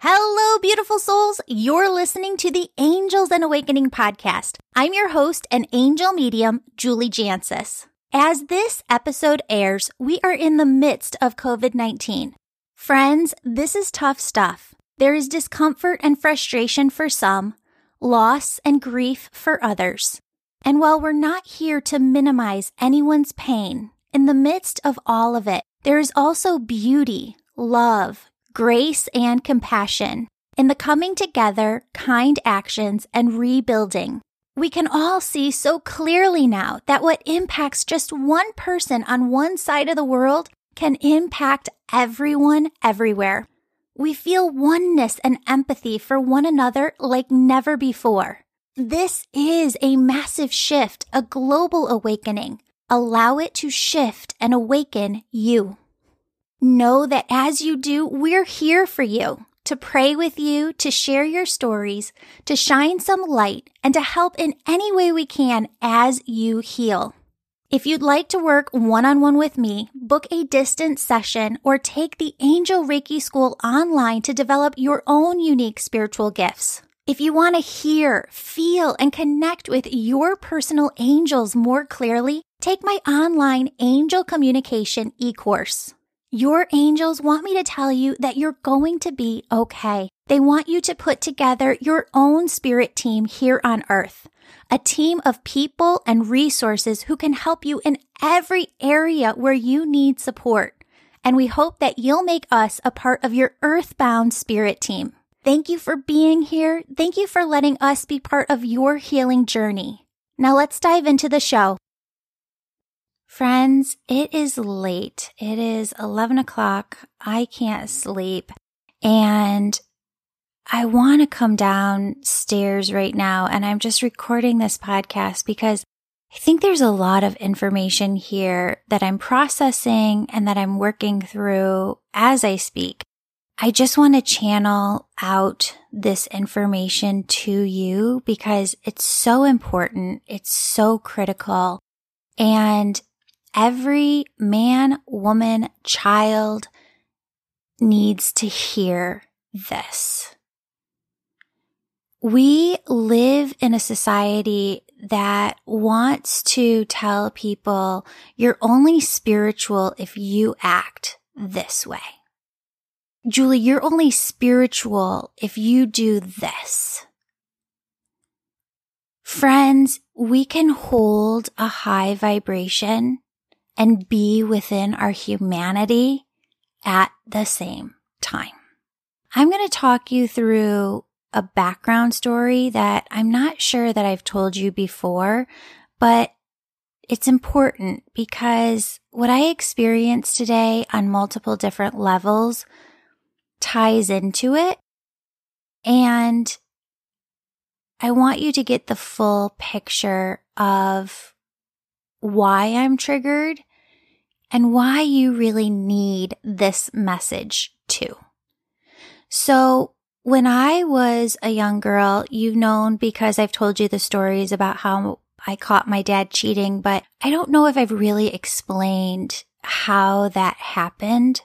Hello, beautiful souls. You're listening to the Angels and Awakening podcast. I'm your host and angel medium, Julie Jancius. As this episode airs, we are in the midst of COVID 19. Friends, this is tough stuff. There is discomfort and frustration for some, loss and grief for others. And while we're not here to minimize anyone's pain, in the midst of all of it, there is also beauty, love, grace, and compassion in the coming together, kind actions, and rebuilding. We can all see so clearly now that what impacts just one person on one side of the world can impact everyone everywhere. We feel oneness and empathy for one another like never before. This is a massive shift, a global awakening. Allow it to shift and awaken you. Know that as you do, we're here for you to pray with you, to share your stories, to shine some light, and to help in any way we can as you heal. If you'd like to work one on one with me, book a distance session or take the Angel Reiki School online to develop your own unique spiritual gifts. If you want to hear, feel, and connect with your personal angels more clearly, take my online angel communication e-course. Your angels want me to tell you that you're going to be okay. They want you to put together your own spirit team here on earth, a team of people and resources who can help you in every area where you need support. And we hope that you'll make us a part of your earthbound spirit team. Thank you for being here. Thank you for letting us be part of your healing journey. Now let's dive into the show. Friends, it is late. It is 11 o'clock. I can't sleep. And I want to come downstairs right now. And I'm just recording this podcast because I think there's a lot of information here that I'm processing and that I'm working through as I speak. I just want to channel out this information to you because it's so important. It's so critical. And every man, woman, child needs to hear this. We live in a society that wants to tell people you're only spiritual if you act this way. Julie, you're only spiritual if you do this. Friends, we can hold a high vibration and be within our humanity at the same time. I'm going to talk you through a background story that I'm not sure that I've told you before, but it's important because what I experienced today on multiple different levels ties into it. And I want you to get the full picture of why I'm triggered and why you really need this message too. So when I was a young girl, you've known because I've told you the stories about how I caught my dad cheating, but I don't know if I've really explained how that happened.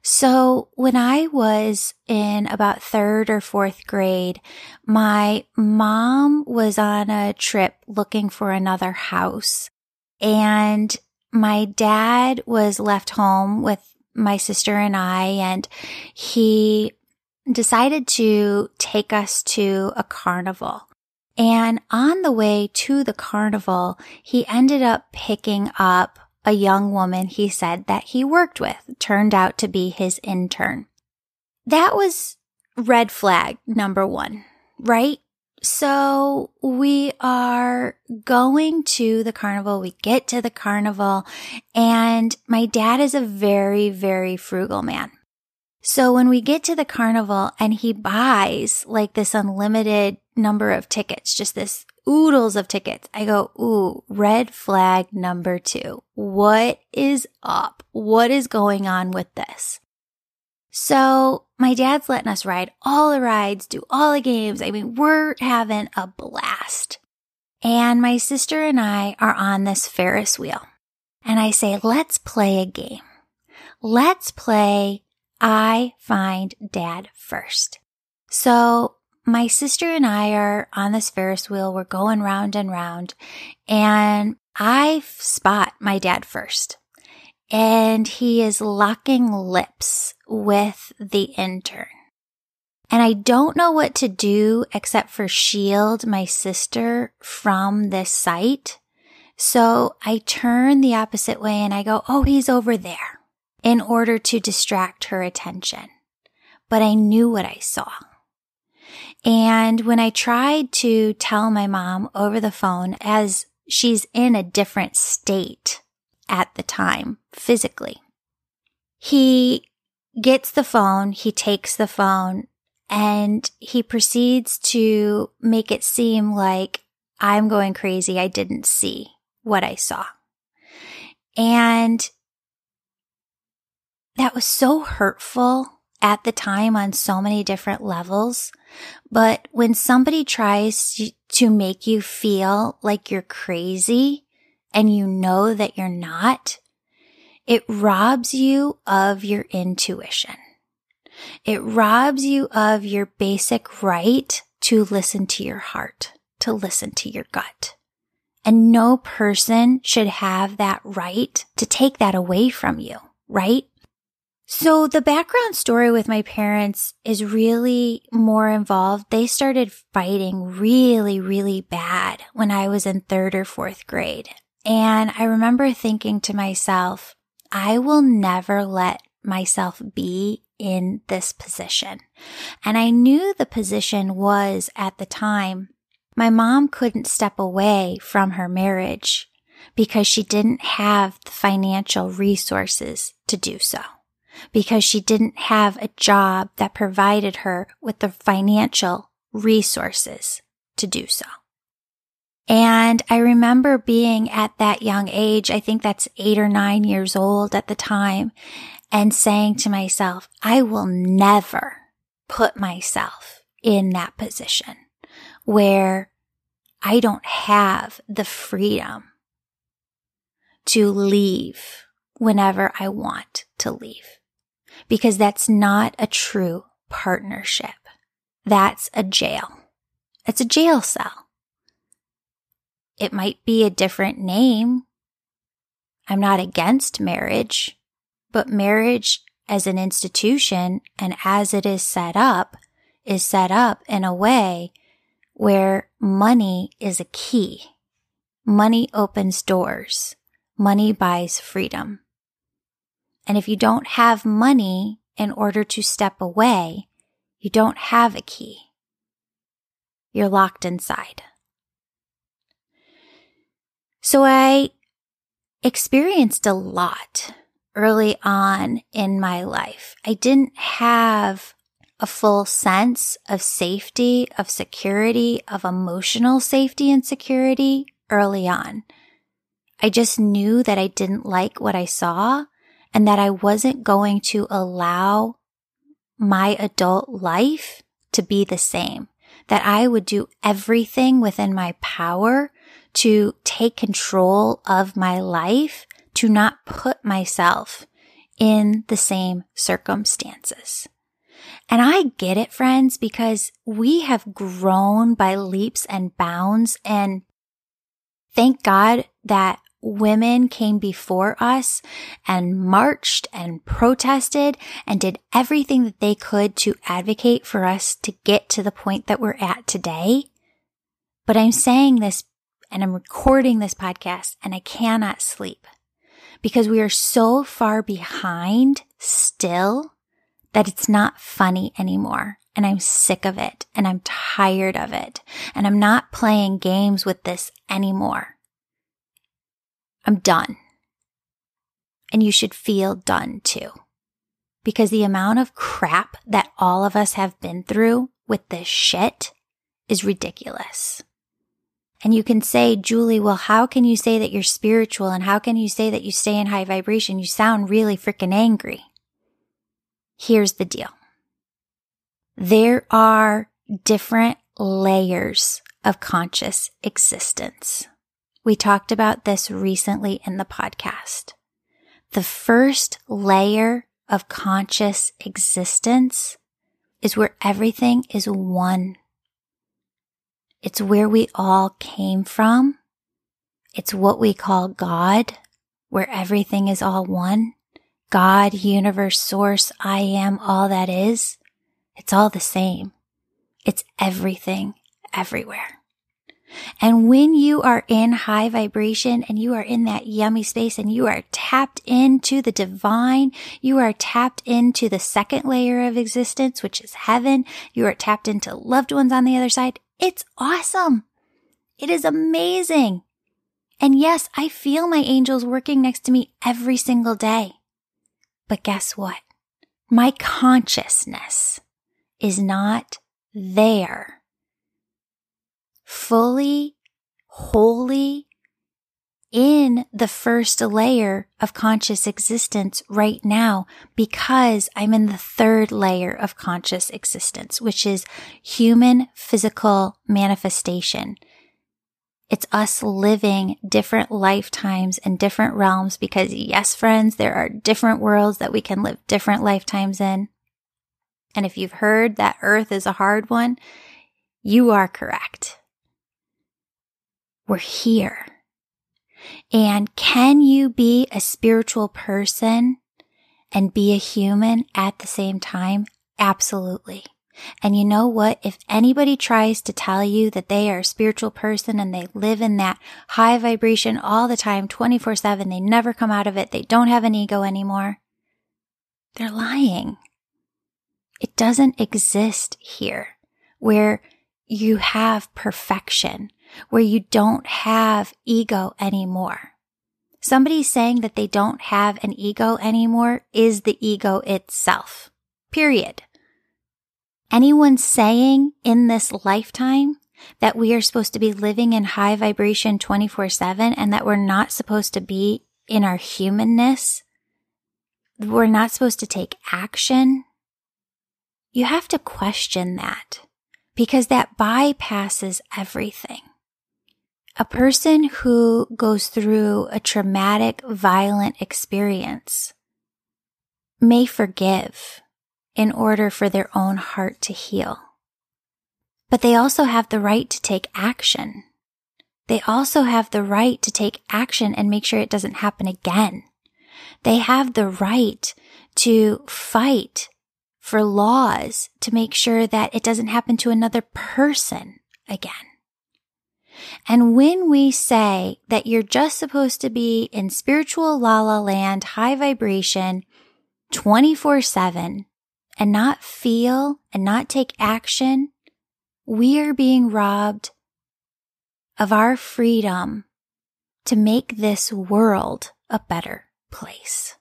So when I was in about third or fourth grade, my mom was on a trip looking for another house and my dad was left home with my sister and I, and he decided to take us to a carnival. And on the way to the carnival, he ended up picking up a young woman he said that he worked with, turned out to be his intern. That was red flag number one, right? So we are going to the carnival. We get to the carnival and my dad is a very, very frugal man. So when we get to the carnival and he buys like this unlimited number of tickets, just this oodles of tickets, I go, ooh, red flag number two. What is up? What is going on with this? So my dad's letting us ride all the rides, do all the games. I mean, we're having a blast. And my sister and I are on this Ferris wheel. And I say, let's play a game. Let's play I find dad first. So my sister and I are on this Ferris wheel. We're going round and round and I spot my dad first and he is locking lips with the intern. And I don't know what to do except for shield my sister from this sight. So I turn the opposite way and I go, Oh, he's over there in order to distract her attention. But I knew what I saw. And when I tried to tell my mom over the phone as she's in a different state at the time physically, he gets the phone, he takes the phone and he proceeds to make it seem like I'm going crazy. I didn't see what I saw. And that was so hurtful at the time on so many different levels. But when somebody tries to make you feel like you're crazy and you know that you're not, it robs you of your intuition. It robs you of your basic right to listen to your heart, to listen to your gut. And no person should have that right to take that away from you, right? So the background story with my parents is really more involved. They started fighting really, really bad when I was in third or fourth grade. And I remember thinking to myself, I will never let myself be in this position. And I knew the position was at the time my mom couldn't step away from her marriage because she didn't have the financial resources to do so. Because she didn't have a job that provided her with the financial resources to do so. And I remember being at that young age, I think that's eight or nine years old at the time, and saying to myself, I will never put myself in that position where I don't have the freedom to leave whenever I want to leave because that's not a true partnership. That's a jail. It's a jail cell. It might be a different name. I'm not against marriage. But marriage as an institution and as it is set up is set up in a way where money is a key. Money opens doors. Money buys freedom. And if you don't have money in order to step away, you don't have a key. You're locked inside. So I experienced a lot early on in my life. I didn't have a full sense of safety, of security, of emotional safety and security early on. I just knew that I didn't like what I saw and that I wasn't going to allow my adult life to be the same, that I would do everything within my power to take control of my life to not put myself in the same circumstances. And I get it, friends, because we have grown by leaps and bounds. And thank God that women came before us and marched and protested and did everything that they could to advocate for us to get to the point that we're at today. But I'm saying this and I'm recording this podcast and I cannot sleep because we are so far behind still that it's not funny anymore. And I'm sick of it and I'm tired of it. And I'm not playing games with this anymore. I'm done. And you should feel done too. Because the amount of crap that all of us have been through with this shit is ridiculous. And you can say, Julie, well, how can you say that you're spiritual and how can you say that you stay in high vibration? You sound really freaking angry. Here's the deal. There are different layers of conscious existence. We talked about this recently in the podcast. The first layer of conscious existence is where everything is one. It's where we all came from. It's what we call God, where everything is all one. God, universe, source, I am, all that is. It's all the same. It's everything, everywhere. And when you are in high vibration and you are in that yummy space and you are tapped into the divine, you are tapped into the second layer of existence, which is heaven. You are tapped into loved ones on the other side. It's awesome. It is amazing. And yes, I feel my angels working next to me every single day. But guess what? My consciousness is not there fully, wholly in the first layer of conscious existence right now because I'm in the third layer of conscious existence, which is human physical manifestation. It's us living different lifetimes and different realms because yes, friends, there are different worlds that we can live different lifetimes in. And if you've heard that earth is a hard one, you are correct. We're here. And can you be a spiritual person and be a human at the same time? Absolutely. And you know what? If anybody tries to tell you that they are a spiritual person and they live in that high vibration all the time, 24 seven, they never come out of it. They don't have an ego anymore. They're lying. It doesn't exist here where you have perfection, where you don't have ego anymore. Somebody saying that they don't have an ego anymore is the ego itself. Period. Anyone saying in this lifetime that we are supposed to be living in high vibration 24 7 and that we're not supposed to be in our humanness, we're not supposed to take action, you have to question that because that bypasses everything. A person who goes through a traumatic, violent experience may forgive in order for their own heart to heal. But they also have the right to take action. They also have the right to take action and make sure it doesn't happen again. They have the right to fight for laws to make sure that it doesn't happen to another person again. And when we say that you're just supposed to be in spiritual la la land, high vibration, 24 seven and not feel and not take action, we are being robbed of our freedom to make this world a better place.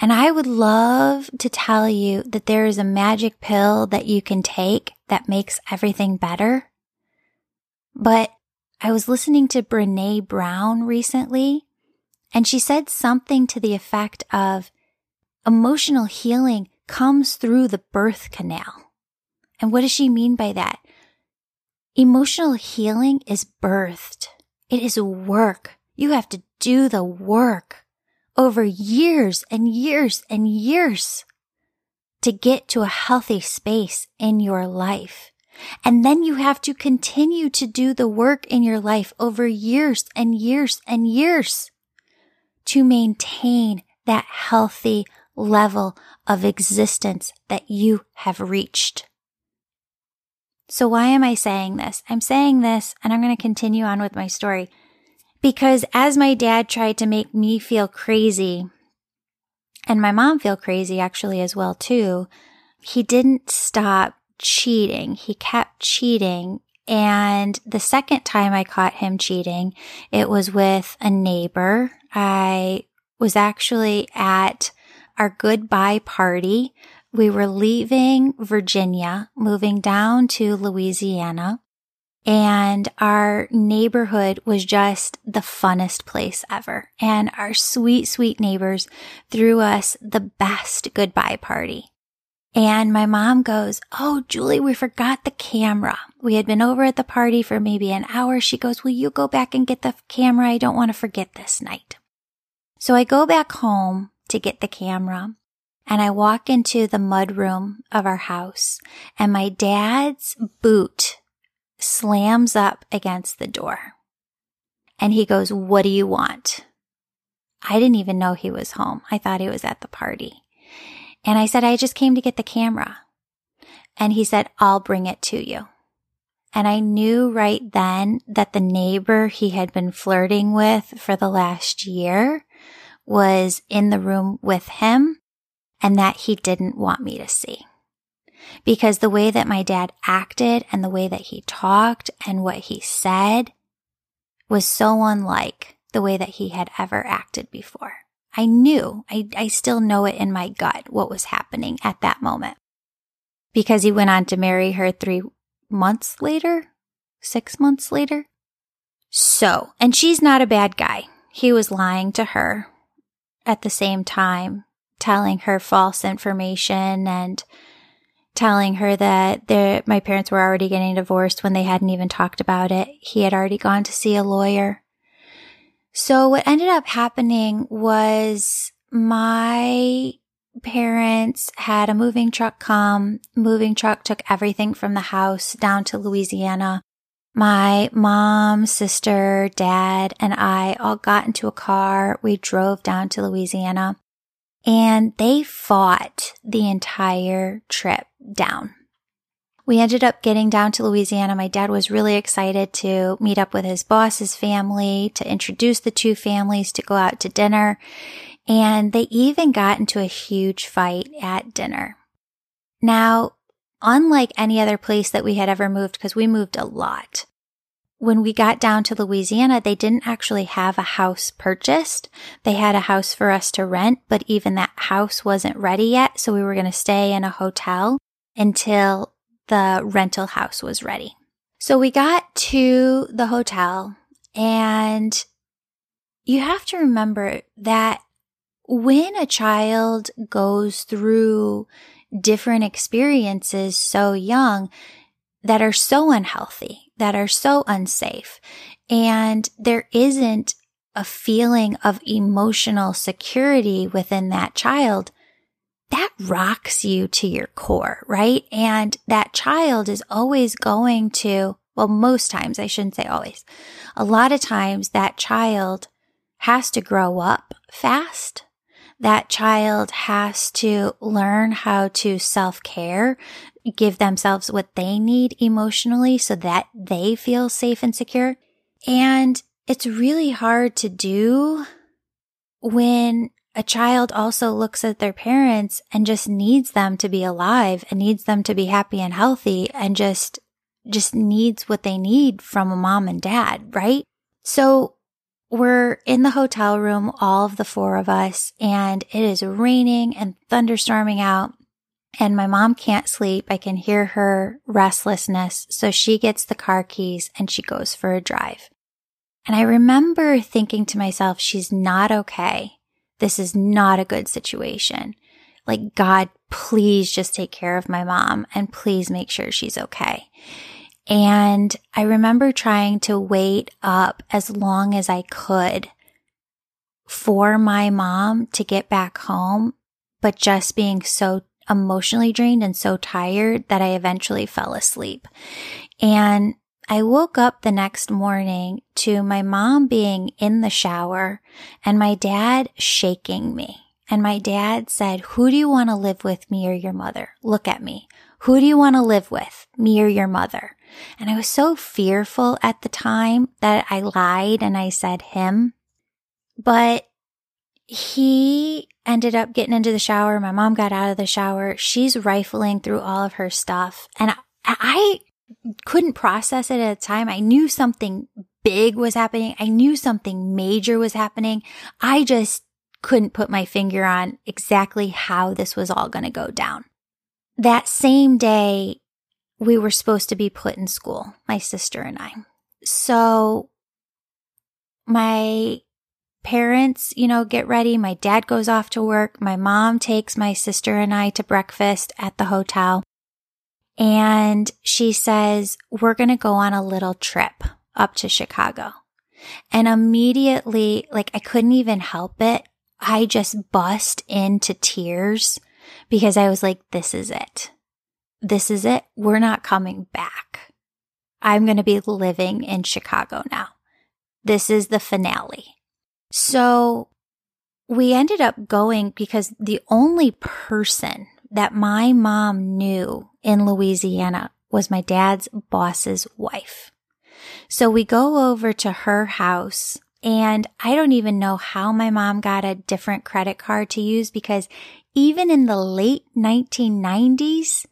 And I would love to tell you that there is a magic pill that you can take that makes everything better. But I was listening to Brene Brown recently, and she said something to the effect of emotional healing comes through the birth canal. And what does she mean by that? Emotional healing is birthed. It is work. You have to do the work over years and years and years to get to a healthy space in your life. And then you have to continue to do the work in your life over years and years and years to maintain that healthy level of existence that you have reached. So why am I saying this? I'm saying this and I'm going to continue on with my story because as my dad tried to make me feel crazy and my mom feel crazy actually as well too, he didn't stop cheating. He kept cheating. And the second time I caught him cheating, it was with a neighbor. I was actually at our goodbye party. We were leaving Virginia, moving down to Louisiana. And our neighborhood was just the funnest place ever. And our sweet, sweet neighbors threw us the best goodbye party. And my mom goes, Oh, Julie, we forgot the camera. We had been over at the party for maybe an hour. She goes, Will you go back and get the camera? I don't want to forget this night. So I go back home to get the camera and I walk into the mud room of our house and my dad's boot slams up against the door. And he goes, what do you want? I didn't even know he was home. I thought he was at the party. And I said, I just came to get the camera. And he said, I'll bring it to you. And I knew right then that the neighbor he had been flirting with for the last year was in the room with him and that he didn't want me to see. Because the way that my dad acted and the way that he talked and what he said was so unlike the way that he had ever acted before. I knew, I, I still know it in my gut what was happening at that moment. Because he went on to marry her three months later, six months later. So, and she's not a bad guy. He was lying to her at the same time, telling her false information and telling her that my parents were already getting divorced when they hadn't even talked about it. He had already gone to see a lawyer. So what ended up happening was my parents had a moving truck come. Moving truck took everything from the house down to Louisiana. My mom, sister, dad, and I all got into a car. We drove down to Louisiana and they fought the entire trip down. We ended up getting down to Louisiana. My dad was really excited to meet up with his boss's family, to introduce the two families, to go out to dinner. And they even got into a huge fight at dinner. Now, unlike any other place that we had ever moved, because we moved a lot, when we got down to Louisiana, they didn't actually have a house purchased. They had a house for us to rent, but even that house wasn't ready yet. So we were going to stay in a hotel until the rental house was ready. So we got to the hotel and you have to remember that when a child goes through different experiences so young that are so unhealthy, that are so unsafe. And there isn't a feeling of emotional security within that child. That rocks you to your core, right? And that child is always going to, well, most times, I shouldn't say always. A lot of times that child has to grow up fast that child has to learn how to self care, give themselves what they need emotionally so that they feel safe and secure. And it's really hard to do when a child also looks at their parents and just needs them to be alive and needs them to be happy and healthy and just, just needs what they need from a mom and dad, right? So we're in the hotel room, all of the four of us, and it is raining and thunderstorming out. And my mom can't sleep. I can hear her restlessness. So she gets the car keys and she goes for a drive. And I remember thinking to myself, she's not okay. This is not a good situation. Like, God, please just take care of my mom and please make sure she's okay. And I remember trying to wait up as long as I could for my mom to get back home, but just being so emotionally drained and so tired that I eventually fell asleep. And I woke up the next morning to my mom being in the shower and my dad shaking me. And my dad said, who do you want to live with, me or your mother? Look at me. Who do you want to live with, me or your mother? And I was so fearful at the time that I lied and I said him. But he ended up getting into the shower. My mom got out of the shower. She's rifling through all of her stuff. And I, I couldn't process it at the time. I knew something big was happening. I knew something major was happening. I just couldn't put my finger on exactly how this was all going to go down. That same day, we were supposed to be put in school, my sister and I. So my parents, you know, get ready. My dad goes off to work. My mom takes my sister and I to breakfast at the hotel. And she says, we're going to go on a little trip up to Chicago. And immediately, like I couldn't even help it. I just bust into tears because I was like, this is it. This is it. We're not coming back. I'm going to be living in Chicago now. This is the finale. So we ended up going because the only person that my mom knew in Louisiana was my dad's boss's wife. So we go over to her house and I don't even know how my mom got a different credit card to use because even in the late 1990s,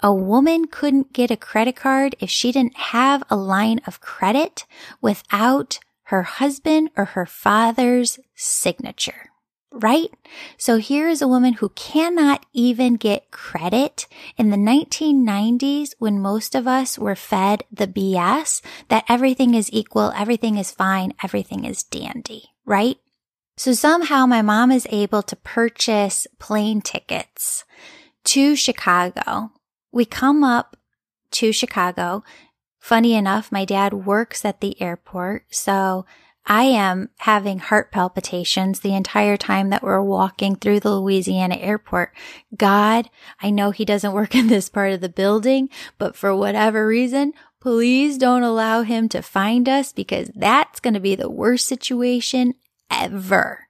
a woman couldn't get a credit card if she didn't have a line of credit without her husband or her father's signature right? So here is a woman who cannot even get credit in the 1990s when most of us were fed the BS that everything is equal, everything is fine, everything is dandy, right? So somehow my mom is able to purchase plane tickets to Chicago. We come up to Chicago. Funny enough, my dad works at the airport. So I am having heart palpitations the entire time that we're walking through the Louisiana airport. God, I know he doesn't work in this part of the building, but for whatever reason, please don't allow him to find us because that's going to be the worst situation ever.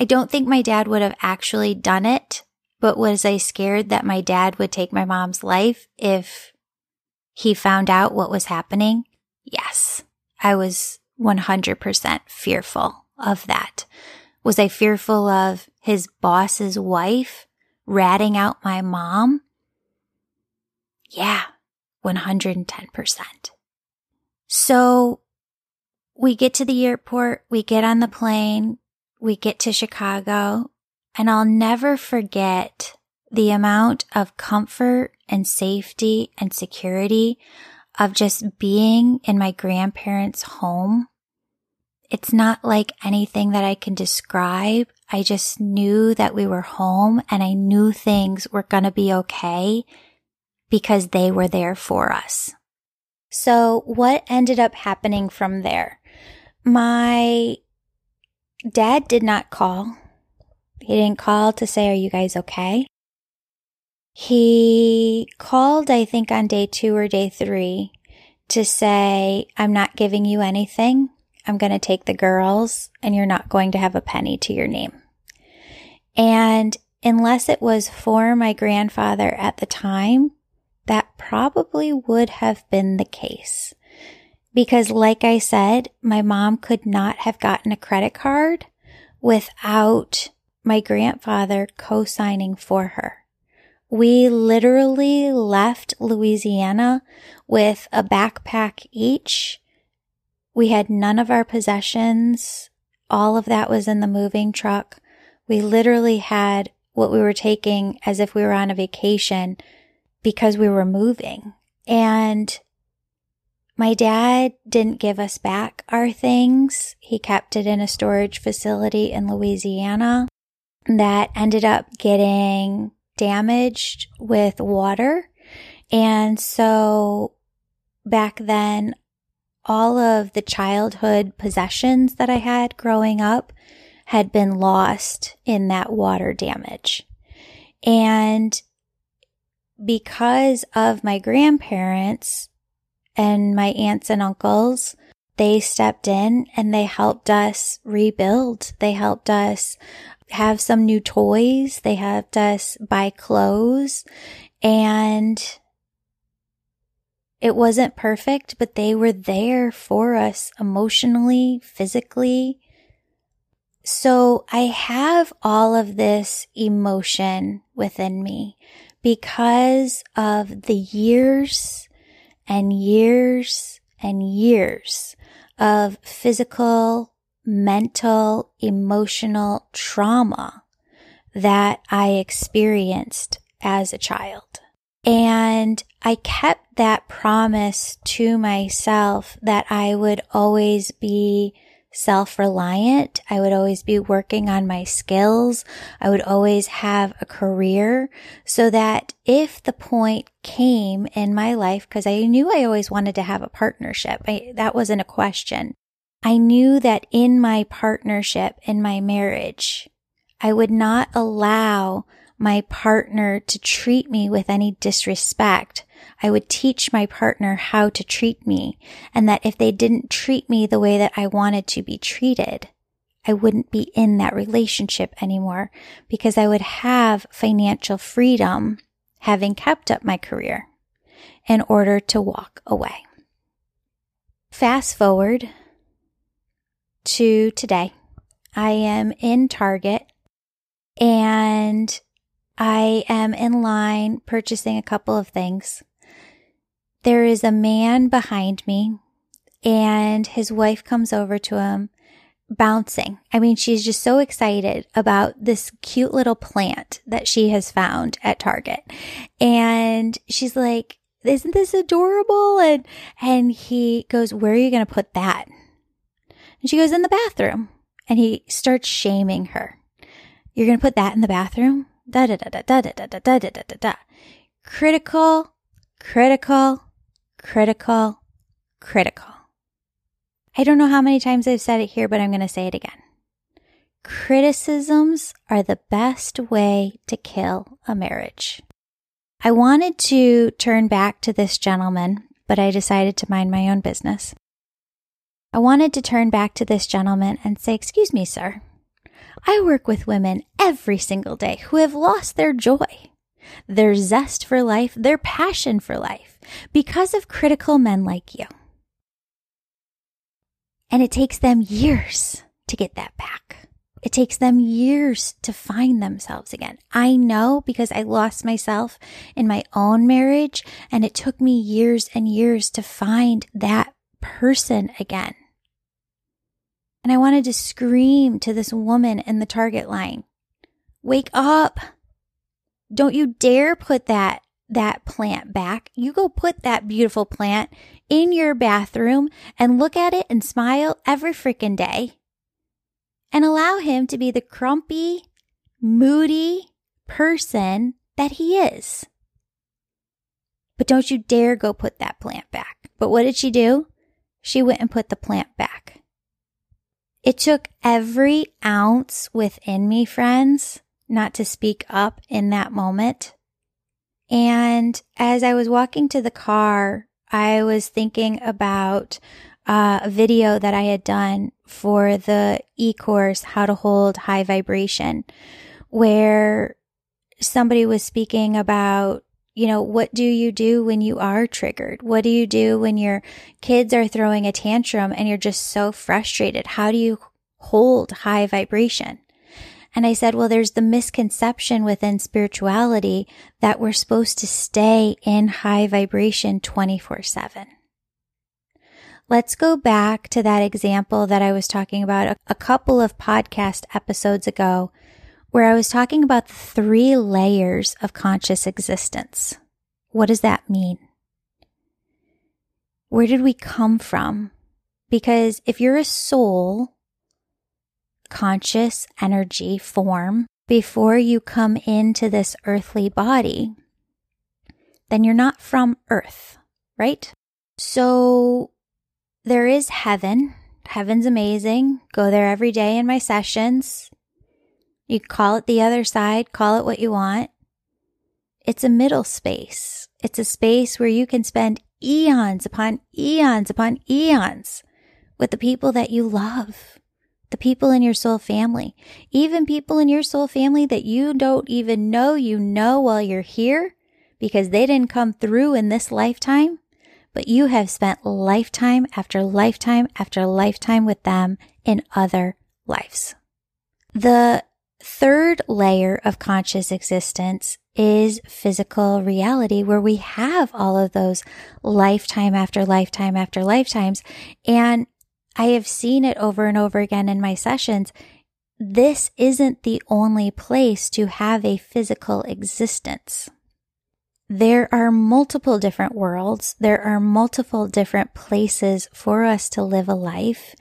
I don't think my dad would have actually done it, but was I scared that my dad would take my mom's life if he found out what was happening? Yes, I was 100% fearful of that. Was I fearful of his boss's wife ratting out my mom? Yeah, 110%. So we get to the airport, we get on the plane, we get to Chicago, and I'll never forget the amount of comfort and safety and security of just being in my grandparents' home. It's not like anything that I can describe. I just knew that we were home and I knew things were going to be okay because they were there for us. So what ended up happening from there? My dad did not call. He didn't call to say, are you guys okay? He called, I think, on day two or day three to say, I'm not giving you anything. I'm going to take the girls and you're not going to have a penny to your name. And unless it was for my grandfather at the time, that probably would have been the case. Because like I said, my mom could not have gotten a credit card without my grandfather co-signing for her. We literally left Louisiana with a backpack each. We had none of our possessions. All of that was in the moving truck. We literally had what we were taking as if we were on a vacation because we were moving. And my dad didn't give us back our things. He kept it in a storage facility in Louisiana that ended up getting damaged with water. And so back then, all of the childhood possessions that I had growing up had been lost in that water damage. And because of my grandparents and my aunts and uncles, they stepped in and they helped us rebuild. They helped us have some new toys. They helped us buy clothes and it wasn't perfect, but they were there for us emotionally, physically. So I have all of this emotion within me because of the years and years and years of physical mental, emotional trauma that I experienced as a child. And I kept that promise to myself that I would always be self-reliant. I would always be working on my skills. I would always have a career so that if the point came in my life, because I knew I always wanted to have a partnership, I, that wasn't a question. I knew that in my partnership, in my marriage, I would not allow my partner to treat me with any disrespect. I would teach my partner how to treat me and that if they didn't treat me the way that I wanted to be treated, I wouldn't be in that relationship anymore because I would have financial freedom having kept up my career in order to walk away. Fast forward to today. I am in Target and I am in line purchasing a couple of things. There is a man behind me and his wife comes over to him bouncing. I mean, she's just so excited about this cute little plant that she has found at Target. And she's like, isn't this adorable? And, and he goes, where are you going to put that? And she goes, in the bathroom. And he starts shaming her. You're going to put that in the bathroom? Da da da da da da da da da da da da. Critical, critical, critical, critical. I don't know how many times I've said it here, but I'm going to say it again. Criticisms are the best way to kill a marriage. I wanted to turn back to this gentleman, but I decided to mind my own business. I wanted to turn back to this gentleman and say, Excuse me, sir. I work with women every single day who have lost their joy, their zest for life, their passion for life because of critical men like you. And it takes them years to get that back. It takes them years to find themselves again. I know because I lost myself in my own marriage and it took me years and years to find that person again. And I wanted to scream to this woman in the target line, wake up. Don't you dare put that that plant back. You go put that beautiful plant in your bathroom and look at it and smile every freaking day and allow him to be the crumpy, moody person that he is. But don't you dare go put that plant back. But what did she do? She went and put the plant back. It took every ounce within me, friends, not to speak up in that moment. And as I was walking to the car, I was thinking about uh, a video that I had done for the e course, How to Hold High Vibration, where somebody was speaking about, you know, what do you do when you are triggered? What do you do when your kids are throwing a tantrum and you're just so frustrated? How do you hold high vibration? And I said, well, there's the misconception within spirituality that we're supposed to stay in high vibration 24 7. Let's go back to that example that I was talking about a, a, couple of podcast episodes ago, where I was talking about the three layers of conscious existence. What does that mean? Where did we come from? Because if you're a soul, conscious energy form before you come into this earthly body, then you're not from earth, right? So there is heaven. Heaven's amazing. Go there every day in my sessions. You call it the other side, call it what you want. It's a middle space. It's a space where you can spend eons upon eons upon eons with the people that you love the people in your soul family, even people in your soul family that you don't even know you know while you're here because they didn't come through in this lifetime, but you have spent lifetime after lifetime after lifetime with them in other lives. The third layer of conscious existence is physical reality where we have all of those lifetime after lifetime after lifetimes. And I have seen it over and over again in my sessions. This isn't the only place to have a physical existence. There are multiple different worlds. There are multiple different places for us to live a life.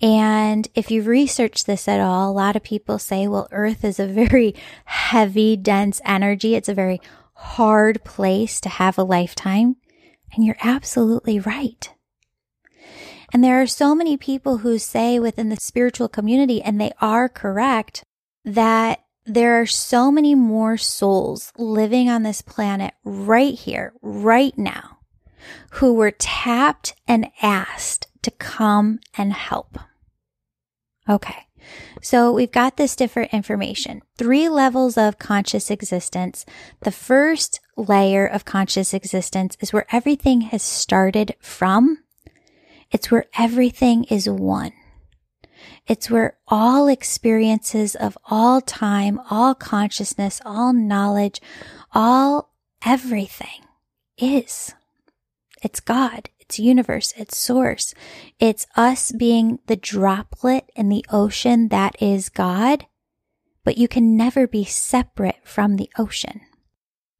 And if you research this at all, a lot of people say, well, earth is a very heavy, dense energy. It's a very hard place to have a lifetime. And you're absolutely right. And there are so many people who say within the spiritual community, and they are correct, that there are so many more souls living on this planet right here, right now, who were tapped and asked to come and help. Okay. So we've got this different information. Three levels of conscious existence. The first layer of conscious existence is where everything has started from. It's where everything is one. It's where all experiences of all time, all consciousness, all knowledge, all everything is. It's God. It's universe. It's source. It's us being the droplet in the ocean that is God, but you can never be separate from the ocean.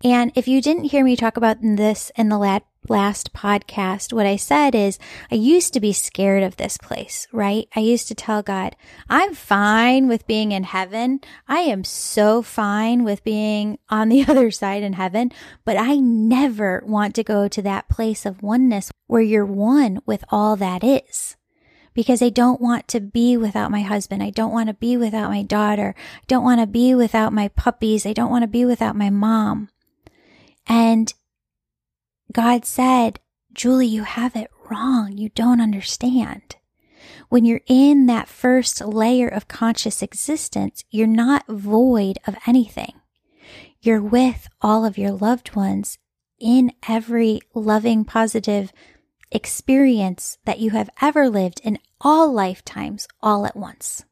And if you didn't hear me talk about this in the last podcast, what I said is I used to be scared of this place, right? I used to tell God, I'm fine with being in heaven. I am so fine with being on the other side in heaven, but I never want to go to that place of oneness where you're one with all that is. Because I don't want to be without my husband. I don't want to be without my daughter. I don't want to be without my puppies. I don't want to be without my mom. And God said, Julie, you have it wrong. You don't understand. When you're in that first layer of conscious existence, you're not void of anything. You're with all of your loved ones in every loving, positive experience that you have ever lived in all lifetimes, all at once.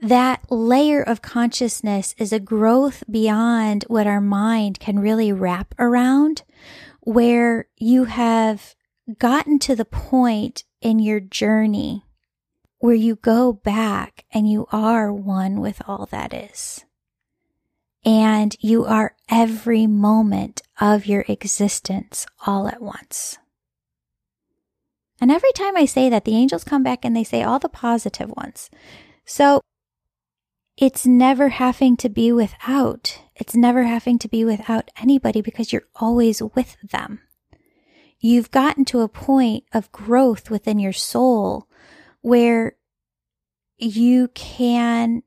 That layer of consciousness is a growth beyond what our mind can really wrap around, where you have gotten to the point in your journey where you go back and you are one with all that is. And you are every moment of your existence all at once. And every time I say that, the angels come back and they say all the positive ones. So it's never having to be without. It's never having to be without anybody because you're always with them. You've gotten to a point of growth within your soul where you can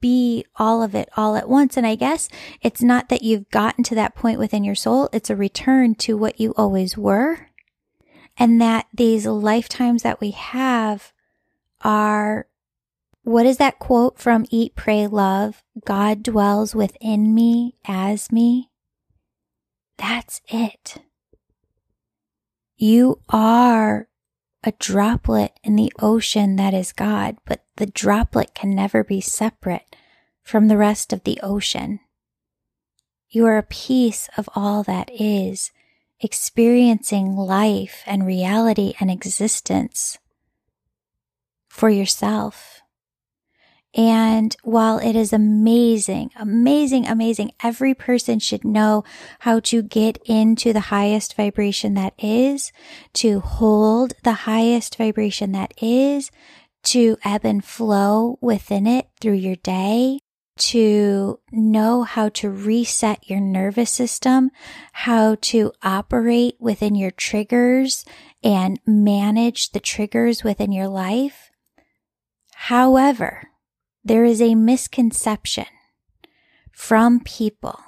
be all of it all at once. And I guess it's not that you've gotten to that point within your soul. It's a return to what you always were. And that these lifetimes that we have are what is that quote from Eat, Pray, Love? God dwells within me as me. That's it. You are a droplet in the ocean that is God, but the droplet can never be separate from the rest of the ocean. You are a piece of all that is, experiencing life and reality and existence for yourself. And while it is amazing, amazing, amazing, every person should know how to get into the highest vibration that is, to hold the highest vibration that is, to ebb and flow within it through your day, to know how to reset your nervous system, how to operate within your triggers and manage the triggers within your life. However, there is a misconception from people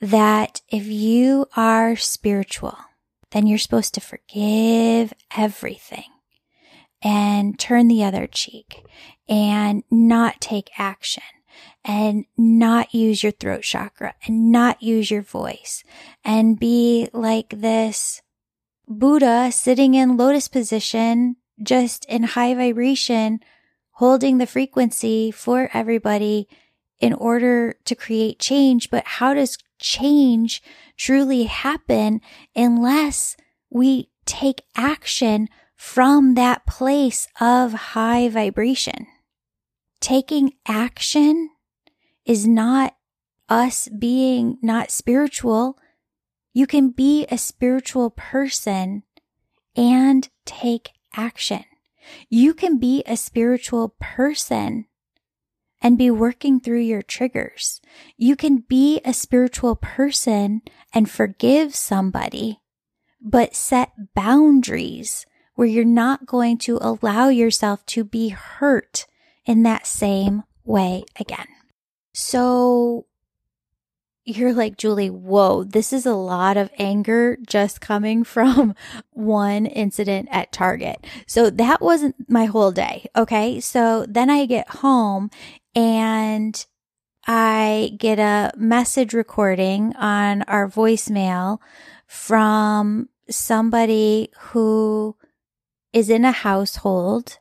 that if you are spiritual, then you're supposed to forgive everything and turn the other cheek and not take action and not use your throat chakra and not use your voice and be like this Buddha sitting in lotus position, just in high vibration, holding the frequency for everybody in order to create change. But how does change truly happen unless we take action from that place of high vibration? Taking action is not us being not spiritual. You can be a spiritual person and take action. You can be a spiritual person and be working through your triggers. You can be a spiritual person and forgive somebody, but set boundaries where you're not going to allow yourself to be hurt in that same way again. So you're like, Julie, whoa, this is a lot of anger just coming from one incident at Target. So that wasn't my whole day. Okay. So then I get home and I get a message recording on our voicemail from somebody who is in a household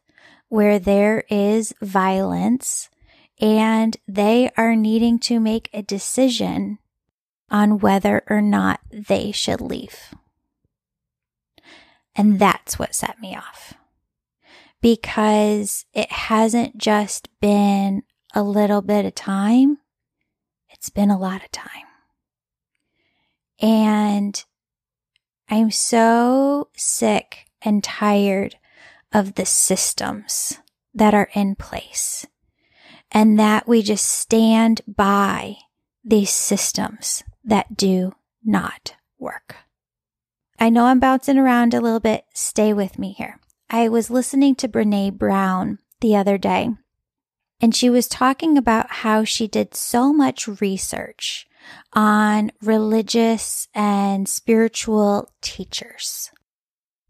where there is violence and they are needing to make a decision on whether or not they should leave. And that's what set me off because it hasn't just been a little bit of time. It's been a lot of time. And I'm so sick and tired of the systems that are in place and that we just stand by these systems that do not work. I know I'm bouncing around a little bit. Stay with me here. I was listening to Brene Brown the other day, and she was talking about how she did so much research on religious and spiritual teachers.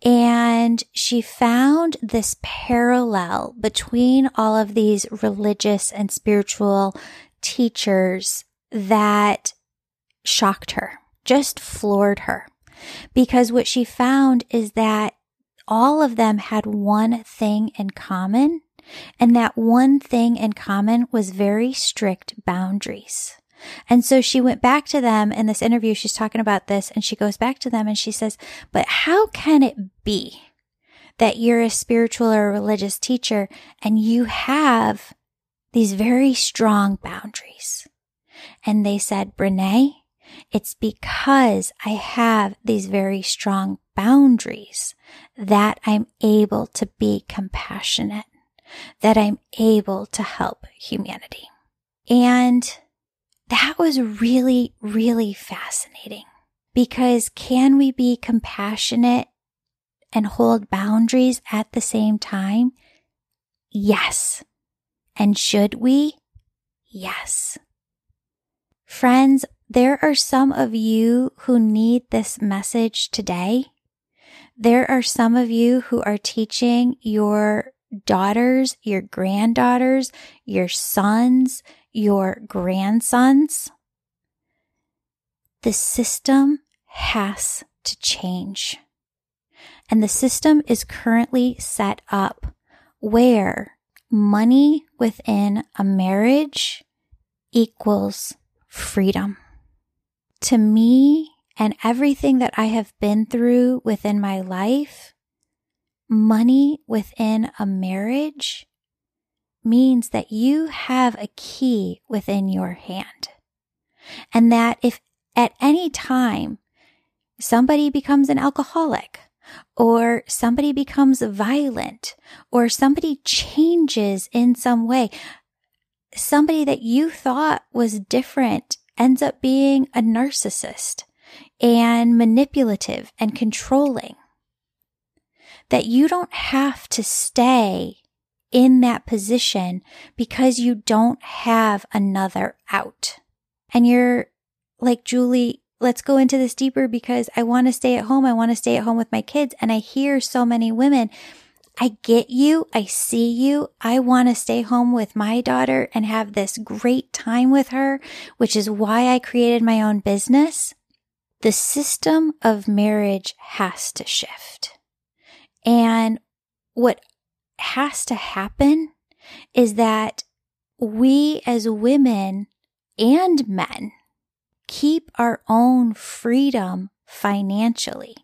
And she found this parallel between all of these religious and spiritual teachers that shocked her, just floored her. Because what she found is that all of them had one thing in common, and that one thing in common was very strict boundaries. And so she went back to them in this interview. She's talking about this and she goes back to them and she says, but how can it be that you're a spiritual or a religious teacher and you have these very strong boundaries? And they said, Brene, it's because I have these very strong boundaries that I'm able to be compassionate, that I'm able to help humanity. And that was really, really fascinating because can we be compassionate and hold boundaries at the same time? Yes. And should we? Yes. Friends, there are some of you who need this message today. There are some of you who are teaching your daughters, your granddaughters, your sons, your grandsons. The system has to change. And the system is currently set up where money within a marriage equals freedom. To me and everything that I have been through within my life, money within a marriage means that you have a key within your hand. And that if at any time somebody becomes an alcoholic, or somebody becomes violent, or somebody changes in some way, somebody that you thought was different ends up being a narcissist and manipulative and controlling. That you don't have to stay in that position because you don't have another out. And you're like, Julie, let's go into this deeper because I want to stay at home. I want to stay at home with my kids. And I hear so many women, I get you. I see you. I want to stay home with my daughter and have this great time with her, which is why I created my own business. The system of marriage has to shift. And what has to happen is that we as women and men keep our own freedom financially.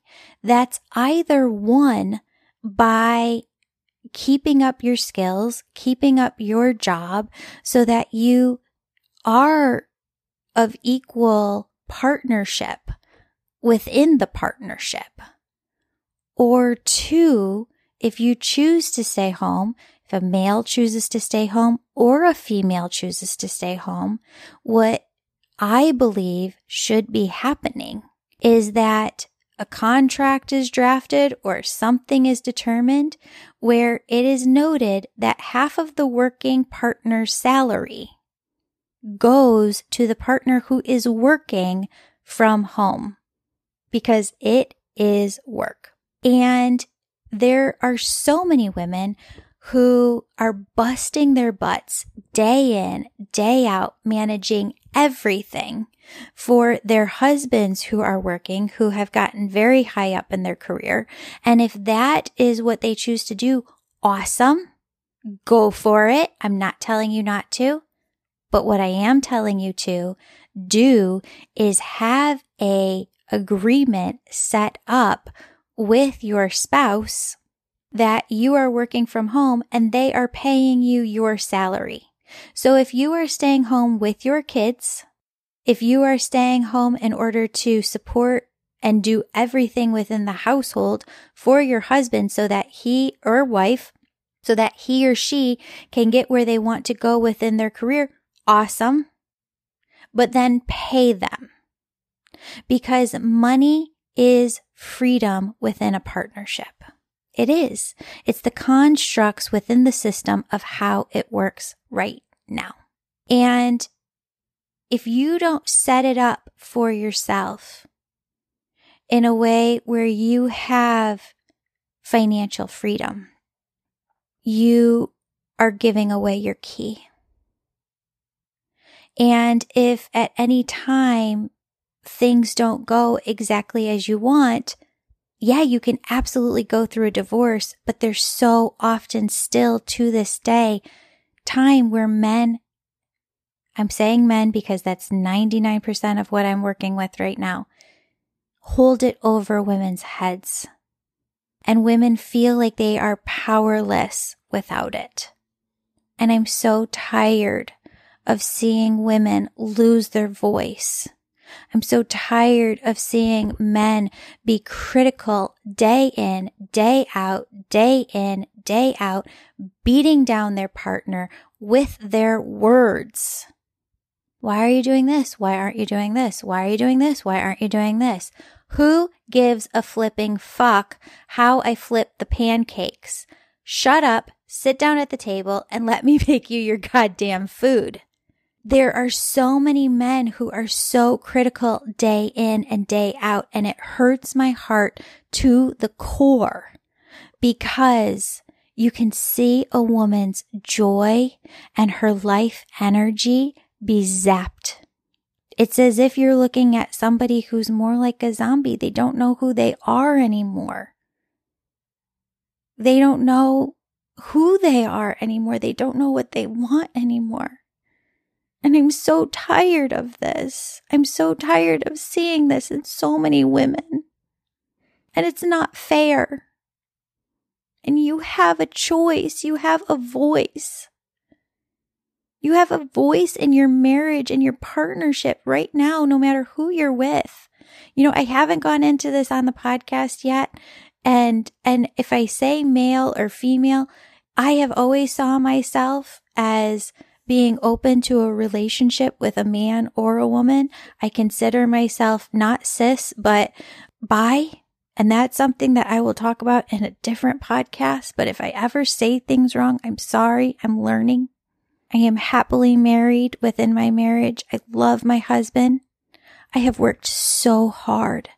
That's either one by keeping up your skills, keeping up your job so that you are of equal partnership within the partnership. Or two, if you choose to stay home, if a male chooses to stay home or a female chooses to stay home, what I believe should be happening is that a contract is drafted or something is determined where it is noted that half of the working partner's salary goes to the partner who is working from home because it is work. And there are so many women who are busting their butts day in, day out, managing everything for their husbands who are working, who have gotten very high up in their career. And if that is what they choose to do, awesome. Go for it. I'm not telling you not to. But what I am telling you to do is have a agreement set up with your spouse that you are working from home and they are paying you your salary. So if you are staying home with your kids, if you are staying home in order to support and do everything within the household for your husband so that he or wife, so that he or she can get where they want to go within their career, awesome. But then pay them because money is freedom within a partnership. It is. It's the constructs within the system of how it works right now. And if you don't set it up for yourself in a way where you have financial freedom, you are giving away your key. And if at any time things don't go exactly as you want, yeah, you can absolutely go through a divorce, but there's so often still to this day time where men, I'm saying men because that's 99% of what I'm working with right now, hold it over women's heads. And women feel like they are powerless without it. And I'm so tired of seeing women lose their voice I'm so tired of seeing men be critical day in, day out, day in, day out, beating down their partner with their words. Why are you doing this? Why aren't you doing this? Why are you doing this? Why aren't you doing this? Who gives a flipping fuck how I flip the pancakes? Shut up, sit down at the table, and let me make you your goddamn food. There are so many men who are so critical day in and day out, and it hurts my heart to the core because you can see a woman's joy and her life energy be zapped. It's as if you're looking at somebody who's more like a zombie. They don't know who they are anymore. They don't know who they are anymore. They don't know what they want anymore. And I'm so tired of this. I'm so tired of seeing this in so many women. And it's not fair. And you have a choice. You have a voice. You have a voice in your marriage and your partnership right now, no matter who you're with. You know, I haven't gone into this on the podcast yet. And, and if I say male or female, I have always saw myself as being open to a relationship with a man or a woman. I consider myself not cis, but bi. And that's something that I will talk about in a different podcast. But if I ever say things wrong, I'm sorry. I'm learning. I am happily married within my marriage. I love my husband. I have worked so hard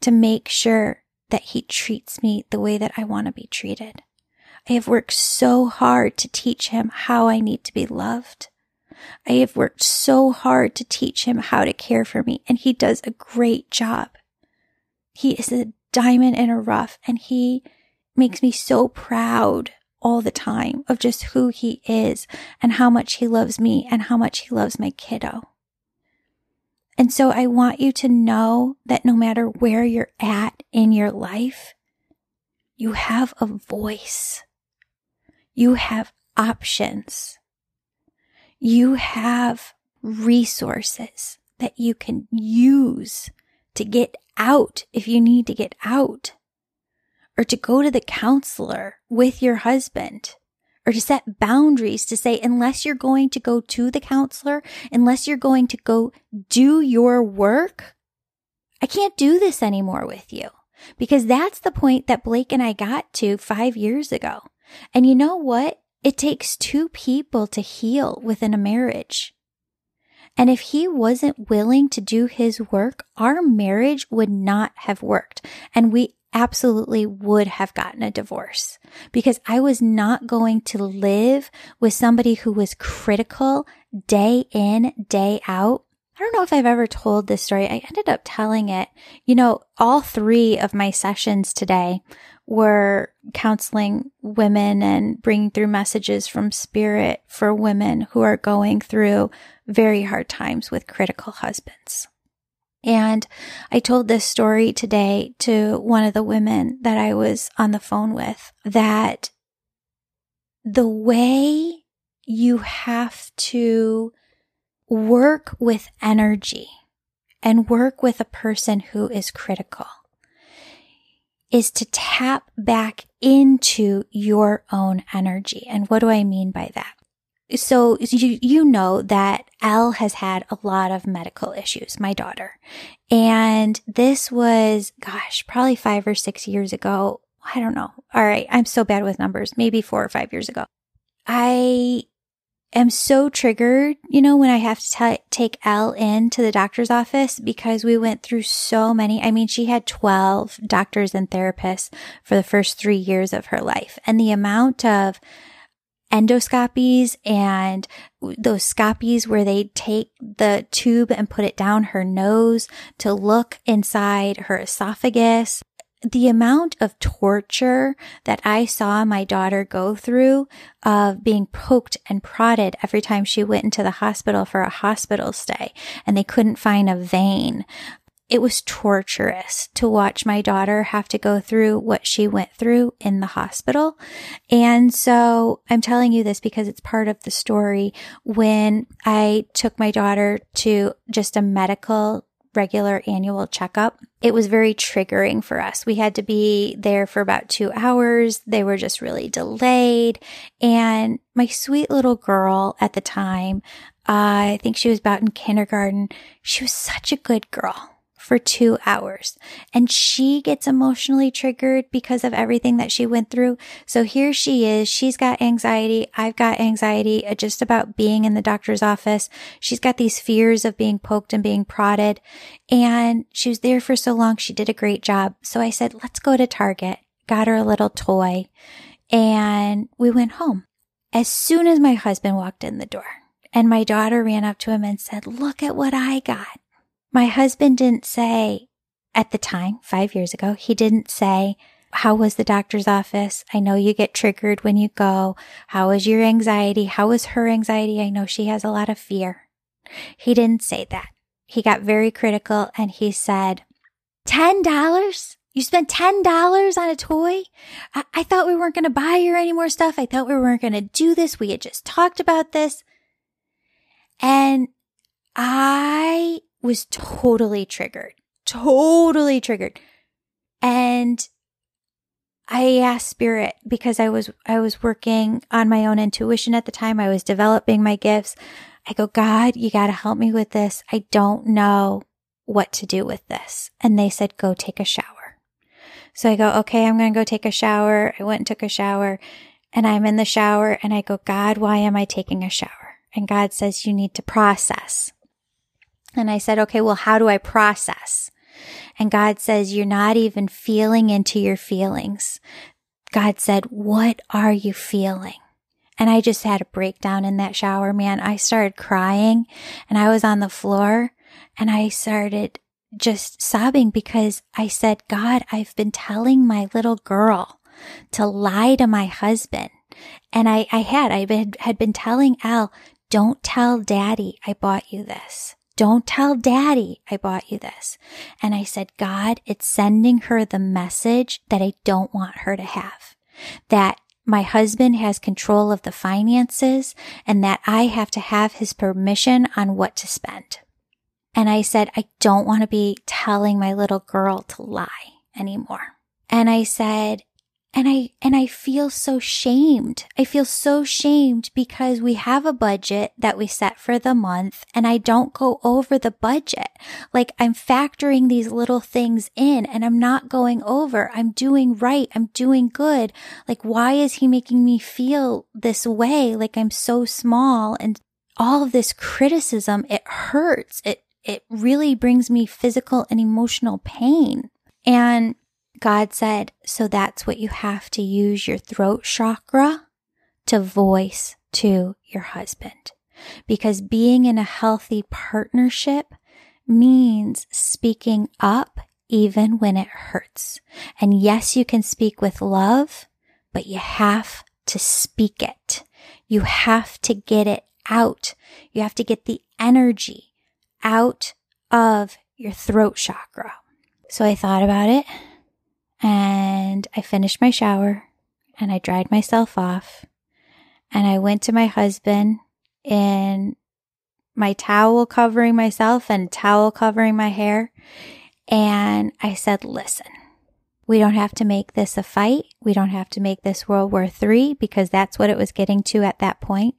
to make sure that he treats me the way that I want to be treated. I have worked so hard to teach him how I need to be loved. I have worked so hard to teach him how to care for me, and he does a great job. He is a diamond in a rough, and he makes me so proud all the time of just who he is and how much he loves me and how much he loves my kiddo. And so I want you to know that no matter where you're at in your life, you have a voice. You have options. You have resources that you can use to get out if you need to get out or to go to the counselor with your husband or to set boundaries to say, unless you're going to go to the counselor, unless you're going to go do your work, I can't do this anymore with you. Because that's the point that Blake and I got to five years ago. And you know what? It takes two people to heal within a marriage. And if he wasn't willing to do his work, our marriage would not have worked. And we absolutely would have gotten a divorce because I was not going to live with somebody who was critical day in, day out. I don't know if I've ever told this story. I ended up telling it. You know, all three of my sessions today were counseling women and bringing through messages from spirit for women who are going through very hard times with critical husbands. And I told this story today to one of the women that I was on the phone with that the way you have to work with energy and work with a person who is critical is to tap back into your own energy. And what do I mean by that? So you, you know that Elle has had a lot of medical issues, my daughter. And this was, gosh, probably five or six years ago. I don't know. All right. I'm so bad with numbers. Maybe four or five years ago. I am so triggered, you know, when I have to t- take Elle in to the doctor's office because we went through so many. I mean, she had 12 doctors and therapists for the first three years of her life. And the amount of endoscopies and those scopies where they take the tube and put it down her nose to look inside her esophagus the amount of torture that I saw my daughter go through of being poked and prodded every time she went into the hospital for a hospital stay and they couldn't find a vein. It was torturous to watch my daughter have to go through what she went through in the hospital. And so I'm telling you this because it's part of the story. When I took my daughter to just a medical regular annual checkup, it was very triggering for us. We had to be there for about two hours. They were just really delayed. And my sweet little girl at the time, uh, I think she was about in kindergarten. She was such a good girl for two hours and she gets emotionally triggered because of everything that she went through. So here she is. She's got anxiety. I've got anxiety uh, just about being in the doctor's office. She's got these fears of being poked and being prodded and she was there for so long. She did a great job. So I said, let's go to Target, got her a little toy and we went home. As soon as my husband walked in the door and my daughter ran up to him and said, look at what I got. My husband didn't say at the time, five years ago, he didn't say, how was the doctor's office? I know you get triggered when you go. How was your anxiety? How was her anxiety? I know she has a lot of fear. He didn't say that. He got very critical and he said, $10? You spent $10 on a toy? I, I thought we weren't going to buy her any more stuff. I thought we weren't going to do this. We had just talked about this. And I was totally triggered, totally triggered. And I asked spirit because I was, I was working on my own intuition at the time. I was developing my gifts. I go, God, you got to help me with this. I don't know what to do with this. And they said, go take a shower. So I go, okay, I'm going to go take a shower. I went and took a shower and I'm in the shower and I go, God, why am I taking a shower? And God says, you need to process. And I said, okay, well, how do I process? And God says, you're not even feeling into your feelings. God said, what are you feeling? And I just had a breakdown in that shower, man. I started crying and I was on the floor and I started just sobbing because I said, God, I've been telling my little girl to lie to my husband. And I, I had, I had been telling Al, don't tell daddy I bought you this. Don't tell daddy I bought you this. And I said, God, it's sending her the message that I don't want her to have. That my husband has control of the finances and that I have to have his permission on what to spend. And I said, I don't want to be telling my little girl to lie anymore. And I said, and I, and I feel so shamed. I feel so shamed because we have a budget that we set for the month and I don't go over the budget. Like I'm factoring these little things in and I'm not going over. I'm doing right. I'm doing good. Like why is he making me feel this way? Like I'm so small and all of this criticism, it hurts. It, it really brings me physical and emotional pain. And God said, so that's what you have to use your throat chakra to voice to your husband. Because being in a healthy partnership means speaking up even when it hurts. And yes, you can speak with love, but you have to speak it. You have to get it out. You have to get the energy out of your throat chakra. So I thought about it and I finished my shower and I dried myself off and I went to my husband in my towel covering myself and towel covering my hair. And I said, listen, we don't have to make this a fight. We don't have to make this World War III because that's what it was getting to at that point.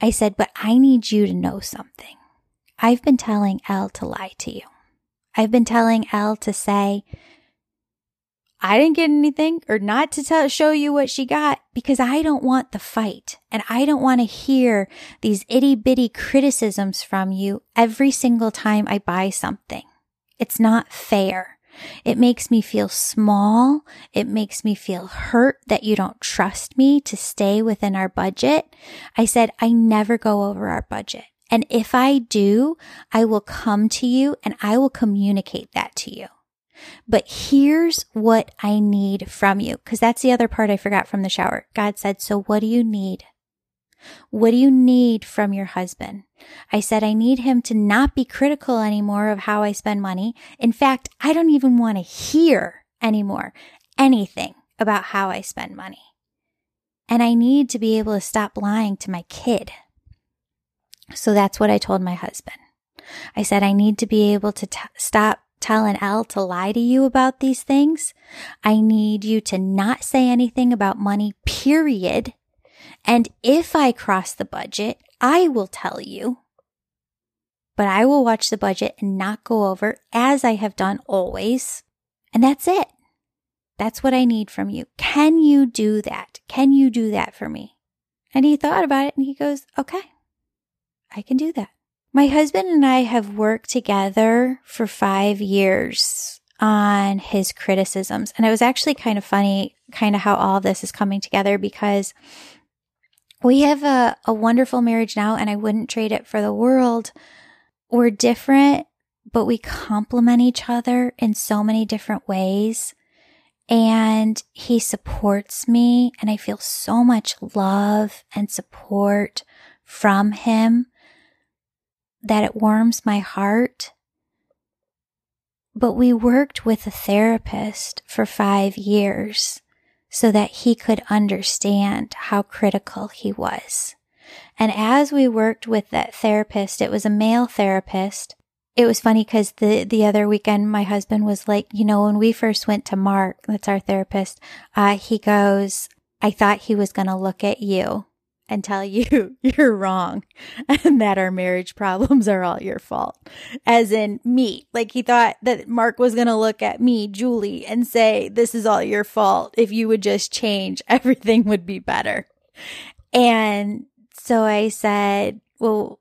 I said, but I need you to know something. I've been telling Elle to lie to you. I've been telling Elle to say, I didn't get anything or not to tell, show you what she got because I don't want the fight and I don't want to hear these itty bitty criticisms from you every single time I buy something. It's not fair. It makes me feel small. It makes me feel hurt that you don't trust me to stay within our budget. I said, I never go over our budget. And if I do, I will come to you and I will communicate that to you. But here's what I need from you. Cause that's the other part I forgot from the shower. God said, so what do you need? What do you need from your husband? I said, I need him to not be critical anymore of how I spend money. In fact, I don't even want to hear anymore anything about how I spend money. And I need to be able to stop lying to my kid. So that's what I told my husband. I said, I need to be able to t- stop telling Elle to lie to you about these things. I need you to not say anything about money, period. And if I cross the budget, I will tell you. But I will watch the budget and not go over as I have done always. And that's it. That's what I need from you. Can you do that? Can you do that for me? And he thought about it and he goes, okay, I can do that. My husband and I have worked together for five years on his criticisms. And it was actually kind of funny, kind of how all this is coming together because we have a, a wonderful marriage now and I wouldn't trade it for the world. We're different, but we complement each other in so many different ways. And he supports me and I feel so much love and support from him that it warms my heart. But we worked with a therapist for five years so that he could understand how critical he was. And as we worked with that therapist, it was a male therapist. It was funny because the, the other weekend, my husband was like, you know, when we first went to Mark, that's our therapist, uh, he goes, I thought he was going to look at you and tell you you're wrong and that our marriage problems are all your fault. As in me. Like he thought that Mark was going to look at me, Julie, and say, this is all your fault. If you would just change, everything would be better. And so I said, well,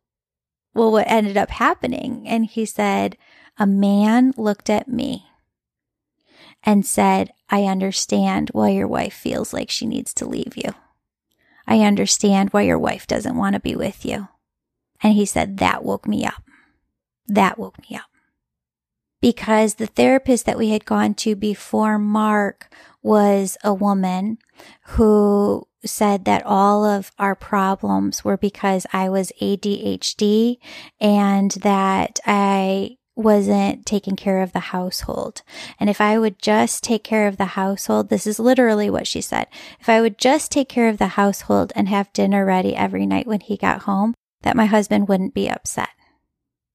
well, what ended up happening? And he said, a man looked at me and said, I understand why your wife feels like she needs to leave you. I understand why your wife doesn't want to be with you. And he said, that woke me up. That woke me up. Because the therapist that we had gone to before Mark was a woman who said that all of our problems were because I was ADHD and that I wasn't taking care of the household. And if I would just take care of the household, this is literally what she said. If I would just take care of the household and have dinner ready every night when he got home, that my husband wouldn't be upset.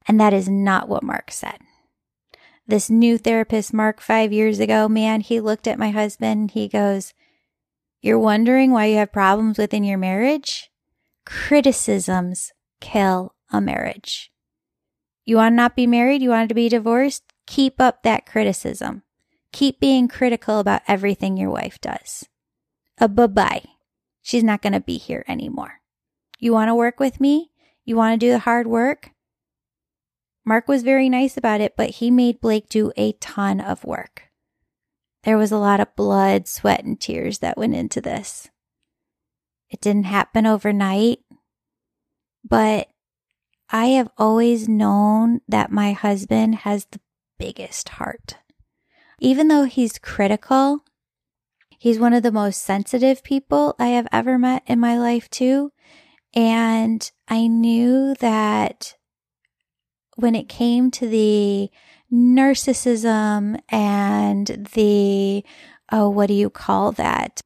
And that is not what Mark said. This new therapist, Mark, five years ago, man, he looked at my husband. He goes, You're wondering why you have problems within your marriage? Criticisms kill a marriage. You want to not be married? You want to be divorced? Keep up that criticism. Keep being critical about everything your wife does. A bye bye. She's not going to be here anymore. You want to work with me? You want to do the hard work? Mark was very nice about it, but he made Blake do a ton of work. There was a lot of blood, sweat, and tears that went into this. It didn't happen overnight, but I have always known that my husband has the biggest heart. Even though he's critical, he's one of the most sensitive people I have ever met in my life, too. And I knew that when it came to the narcissism and the, oh, what do you call that?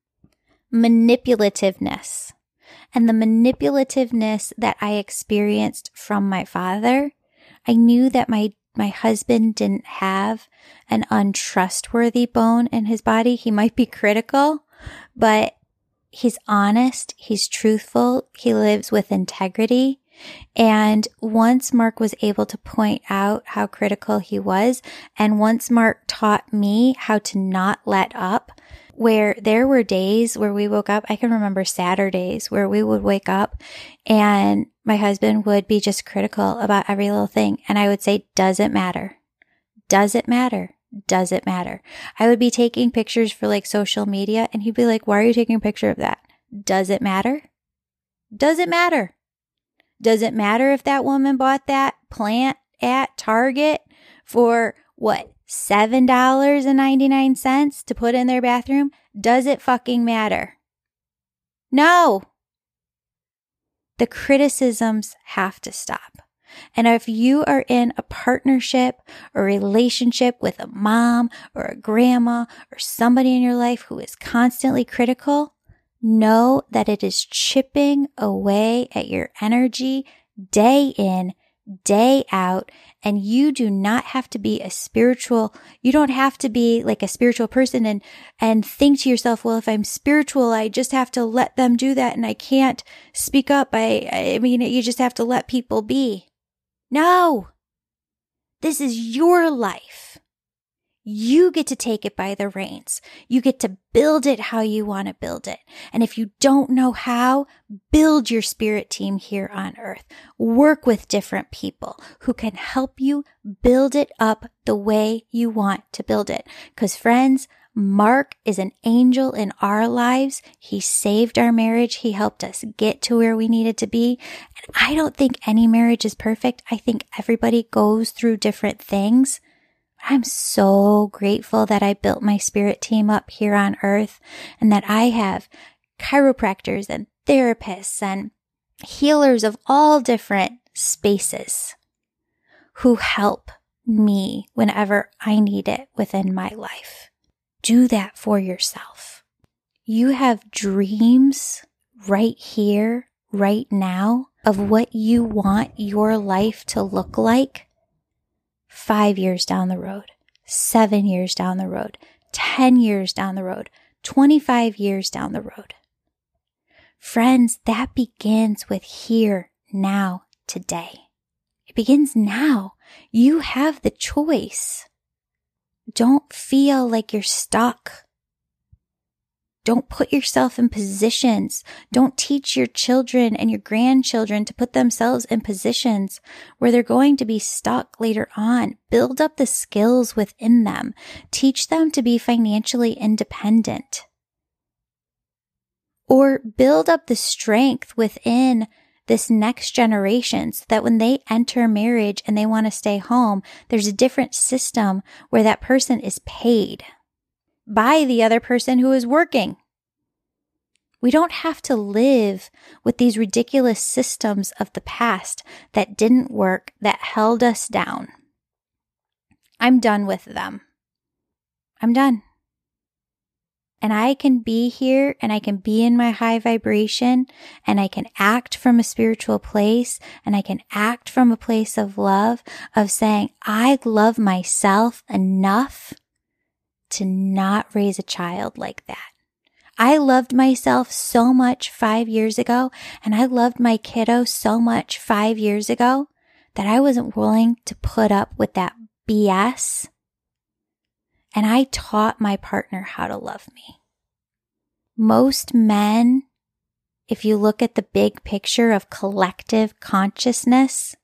Manipulativeness and the manipulativeness that I experienced from my father. I knew that my my husband didn't have an untrustworthy bone in his body. He might be critical, but he's honest. He's truthful. He lives with integrity. And once Mark was able to point out how critical he was, and once Mark taught me how to not let up, where there were days where we woke up, I can remember Saturdays where we would wake up and my husband would be just critical about every little thing. And I would say, does it matter? Does it matter? Does it matter? I would be taking pictures for like social media and he'd be like, why are you taking a picture of that? Does it matter? Does it matter? Does it matter if that woman bought that plant at Target for what? $7.99 to put in their bathroom? Does it fucking matter? No. The criticisms have to stop. And if you are in a partnership or relationship with a mom or a grandma or somebody in your life who is constantly critical, know that it is chipping away at your energy day in, day out. And you do not have to be a spiritual, you don't have to be like a spiritual person and, and think to yourself, well, if I'm spiritual, I just have to let them do that and I can't speak up. I, I mean, you just have to let people be. No. This is your life. You get to take it by the reins. You get to build it how you want to build it. And if you don't know how, build your spirit team here on earth. Work with different people who can help you build it up the way you want to build it. Cause friends, Mark is an angel in our lives. He saved our marriage. He helped us get to where we needed to be. And I don't think any marriage is perfect. I think everybody goes through different things. I'm so grateful that I built my spirit team up here on earth and that I have chiropractors and therapists and healers of all different spaces who help me whenever I need it within my life. Do that for yourself. You have dreams right here, right now of what you want your life to look like five years down the road, seven years down the road, 10 years down the road, 25 years down the road. Friends, that begins with here, now, today. It begins now. You have the choice. Don't feel like you're stuck. Don't put yourself in positions. Don't teach your children and your grandchildren to put themselves in positions where they're going to be stuck later on. Build up the skills within them. Teach them to be financially independent. Or build up the strength within this next generation so that when they enter marriage and they want to stay home, there's a different system where that person is paid by the other person who is working. We don't have to live with these ridiculous systems of the past that didn't work, that held us down. I'm done with them. I'm done. And I can be here and I can be in my high vibration and I can act from a spiritual place and I can act from a place of love of saying, I love myself enough to not raise a child like that. I loved myself so much five years ago, and I loved my kiddo so much five years ago that I wasn't willing to put up with that BS. And I taught my partner how to love me. Most men if you look at the big picture of collective consciousness,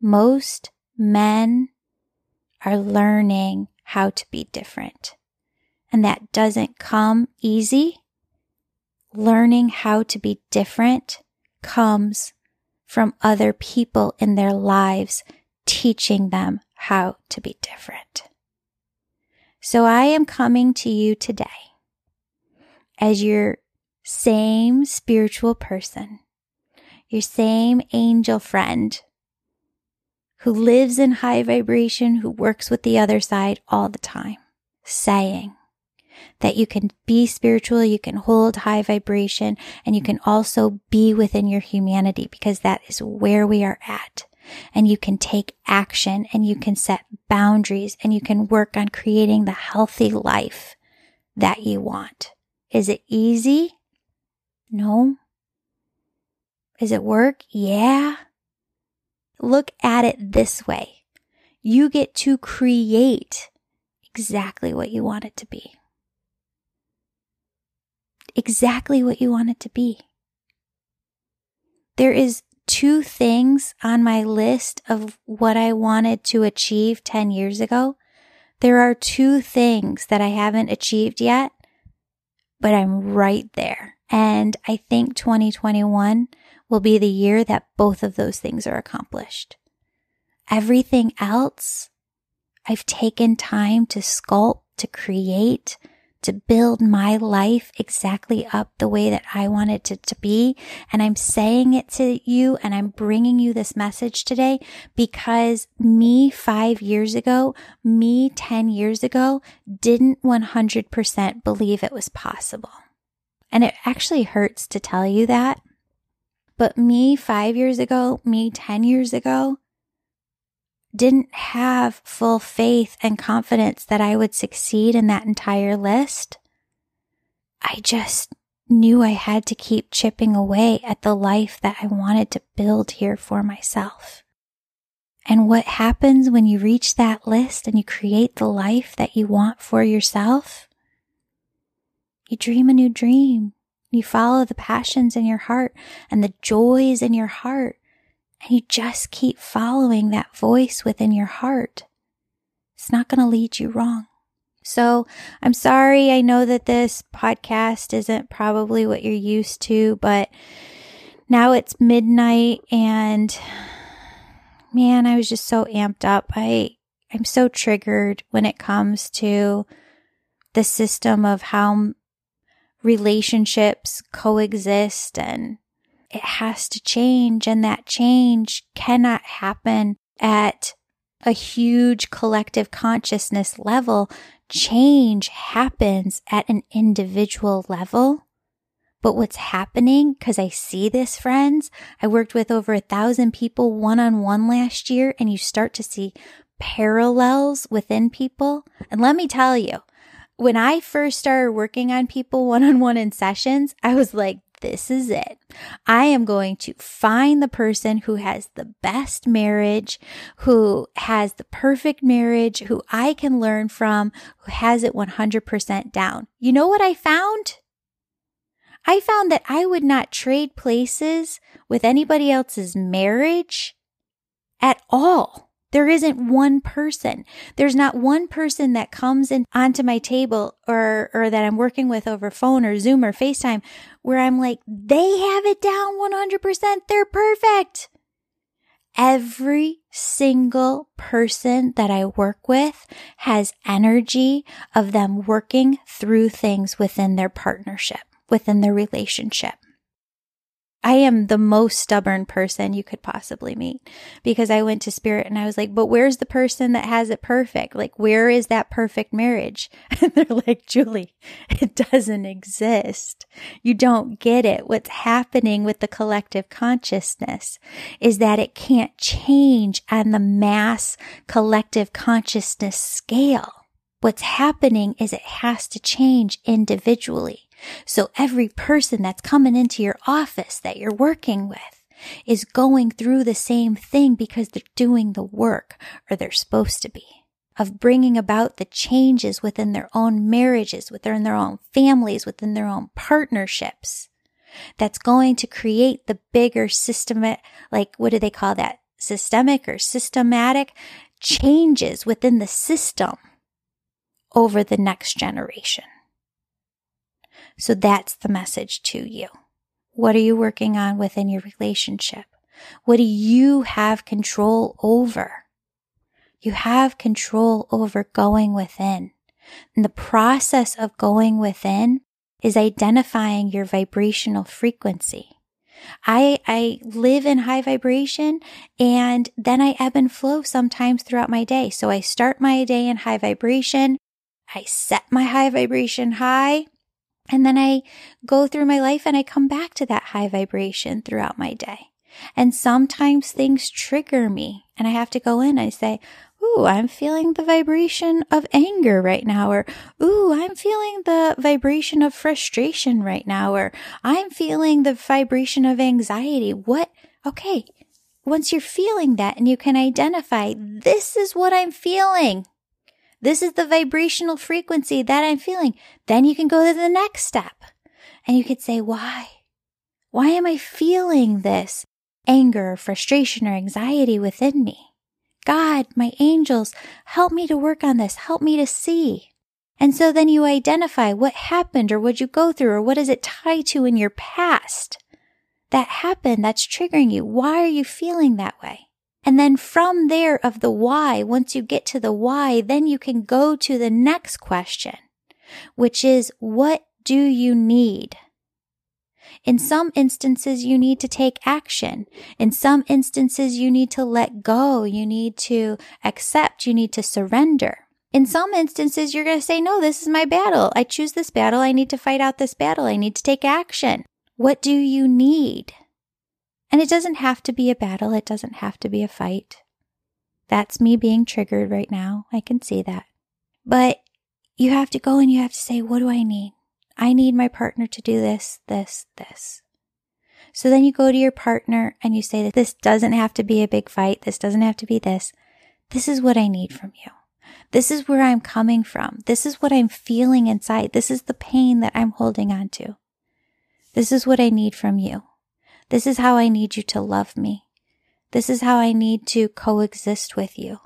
most men are learning how to be different. And that doesn't come easy. Learning how to be different comes from other people in their lives teaching them how to be different. So I am coming to you today as your same spiritual person, your same angel friend who lives in high vibration, who works with the other side all the time, saying that you can be spiritual, you can hold high vibration, and you can also be within your humanity because that is where we are at. And you can take action and you can set boundaries and you can work on creating the healthy life that you want. Is it easy? No. Is it work? Yeah. Look at it this way. You get to create exactly what you want it to be exactly what you want it to be. There is two things on my list of what I wanted to achieve 10 years ago. There are two things that I haven't achieved yet, but I'm right there. And I think 2021 will be the year that both of those things are accomplished. Everything else, I've taken time to sculpt, to create, to build my life exactly up the way that I want it to be. And I'm saying it to you and I'm bringing you this message today because me five years ago, me 10 years ago didn't 100% believe it was possible. And it actually hurts to tell you that. But me five years ago, me 10 years ago, didn't have full faith and confidence that I would succeed in that entire list. I just knew I had to keep chipping away at the life that I wanted to build here for myself. And what happens when you reach that list and you create the life that you want for yourself? You dream a new dream. You follow the passions in your heart and the joys in your heart and you just keep following that voice within your heart, it's not going to lead you wrong. So I'm sorry. I know that this podcast isn't probably what you're used to, but now it's midnight and man, I was just so amped up. I, I'm so triggered when it comes to the system of how relationships coexist and it has to change and that change cannot happen at a huge collective consciousness level. Change happens at an individual level. But what's happening, because I see this, friends, I worked with over a thousand people one on one last year, and you start to see parallels within people. And let me tell you, when I first started working on people one on one in sessions, I was like, this is it. I am going to find the person who has the best marriage, who has the perfect marriage, who I can learn from, who has it 100% down. You know what I found? I found that I would not trade places with anybody else's marriage at all. There isn't one person. There's not one person that comes in onto my table or, or that I'm working with over phone or Zoom or FaceTime where I'm like, they have it down 100%. They're perfect. Every single person that I work with has energy of them working through things within their partnership, within their relationship. I am the most stubborn person you could possibly meet because I went to spirit and I was like, but where's the person that has it perfect? Like, where is that perfect marriage? And they're like, Julie, it doesn't exist. You don't get it. What's happening with the collective consciousness is that it can't change on the mass collective consciousness scale. What's happening is it has to change individually. So every person that's coming into your office that you're working with is going through the same thing because they're doing the work or they're supposed to be of bringing about the changes within their own marriages, within their own families, within their own partnerships. that's going to create the bigger system, like what do they call that? Systemic or systematic changes within the system over the next generation. So that's the message to you. What are you working on within your relationship? What do you have control over? You have control over going within. And the process of going within is identifying your vibrational frequency. I, I live in high vibration and then I ebb and flow sometimes throughout my day. So I start my day in high vibration. I set my high vibration high and then I go through my life and I come back to that high vibration throughout my day. And sometimes things trigger me and I have to go in. I say, Ooh, I'm feeling the vibration of anger right now. Or, Ooh, I'm feeling the vibration of frustration right now. Or I'm feeling the vibration of anxiety. What? Okay. Once you're feeling that and you can identify, this is what I'm feeling. This is the vibrational frequency that I'm feeling. Then you can go to the next step and you could say, why? Why am I feeling this anger, or frustration, or anxiety within me? God, my angels, help me to work on this. Help me to see. And so then you identify what happened or what you go through or what does it tie to in your past that happened that's triggering you. Why are you feeling that way? And then from there of the why, once you get to the why, then you can go to the next question, which is what do you need? In some instances, you need to take action. In some instances, you need to let go. You need to accept. You need to surrender. In some instances, you're going to say, no, this is my battle. I choose this battle. I need to fight out this battle. I need to take action. What do you need? And it doesn't have to be a battle, it doesn't have to be a fight. That's me being triggered right now. I can see that. But you have to go and you have to say, what do I need? I need my partner to do this, this, this. So then you go to your partner and you say that this doesn't have to be a big fight. This doesn't have to be this. This is what I need from you. This is where I'm coming from. This is what I'm feeling inside. This is the pain that I'm holding on to. This is what I need from you. This is how I need you to love me. This is how I need to coexist with you.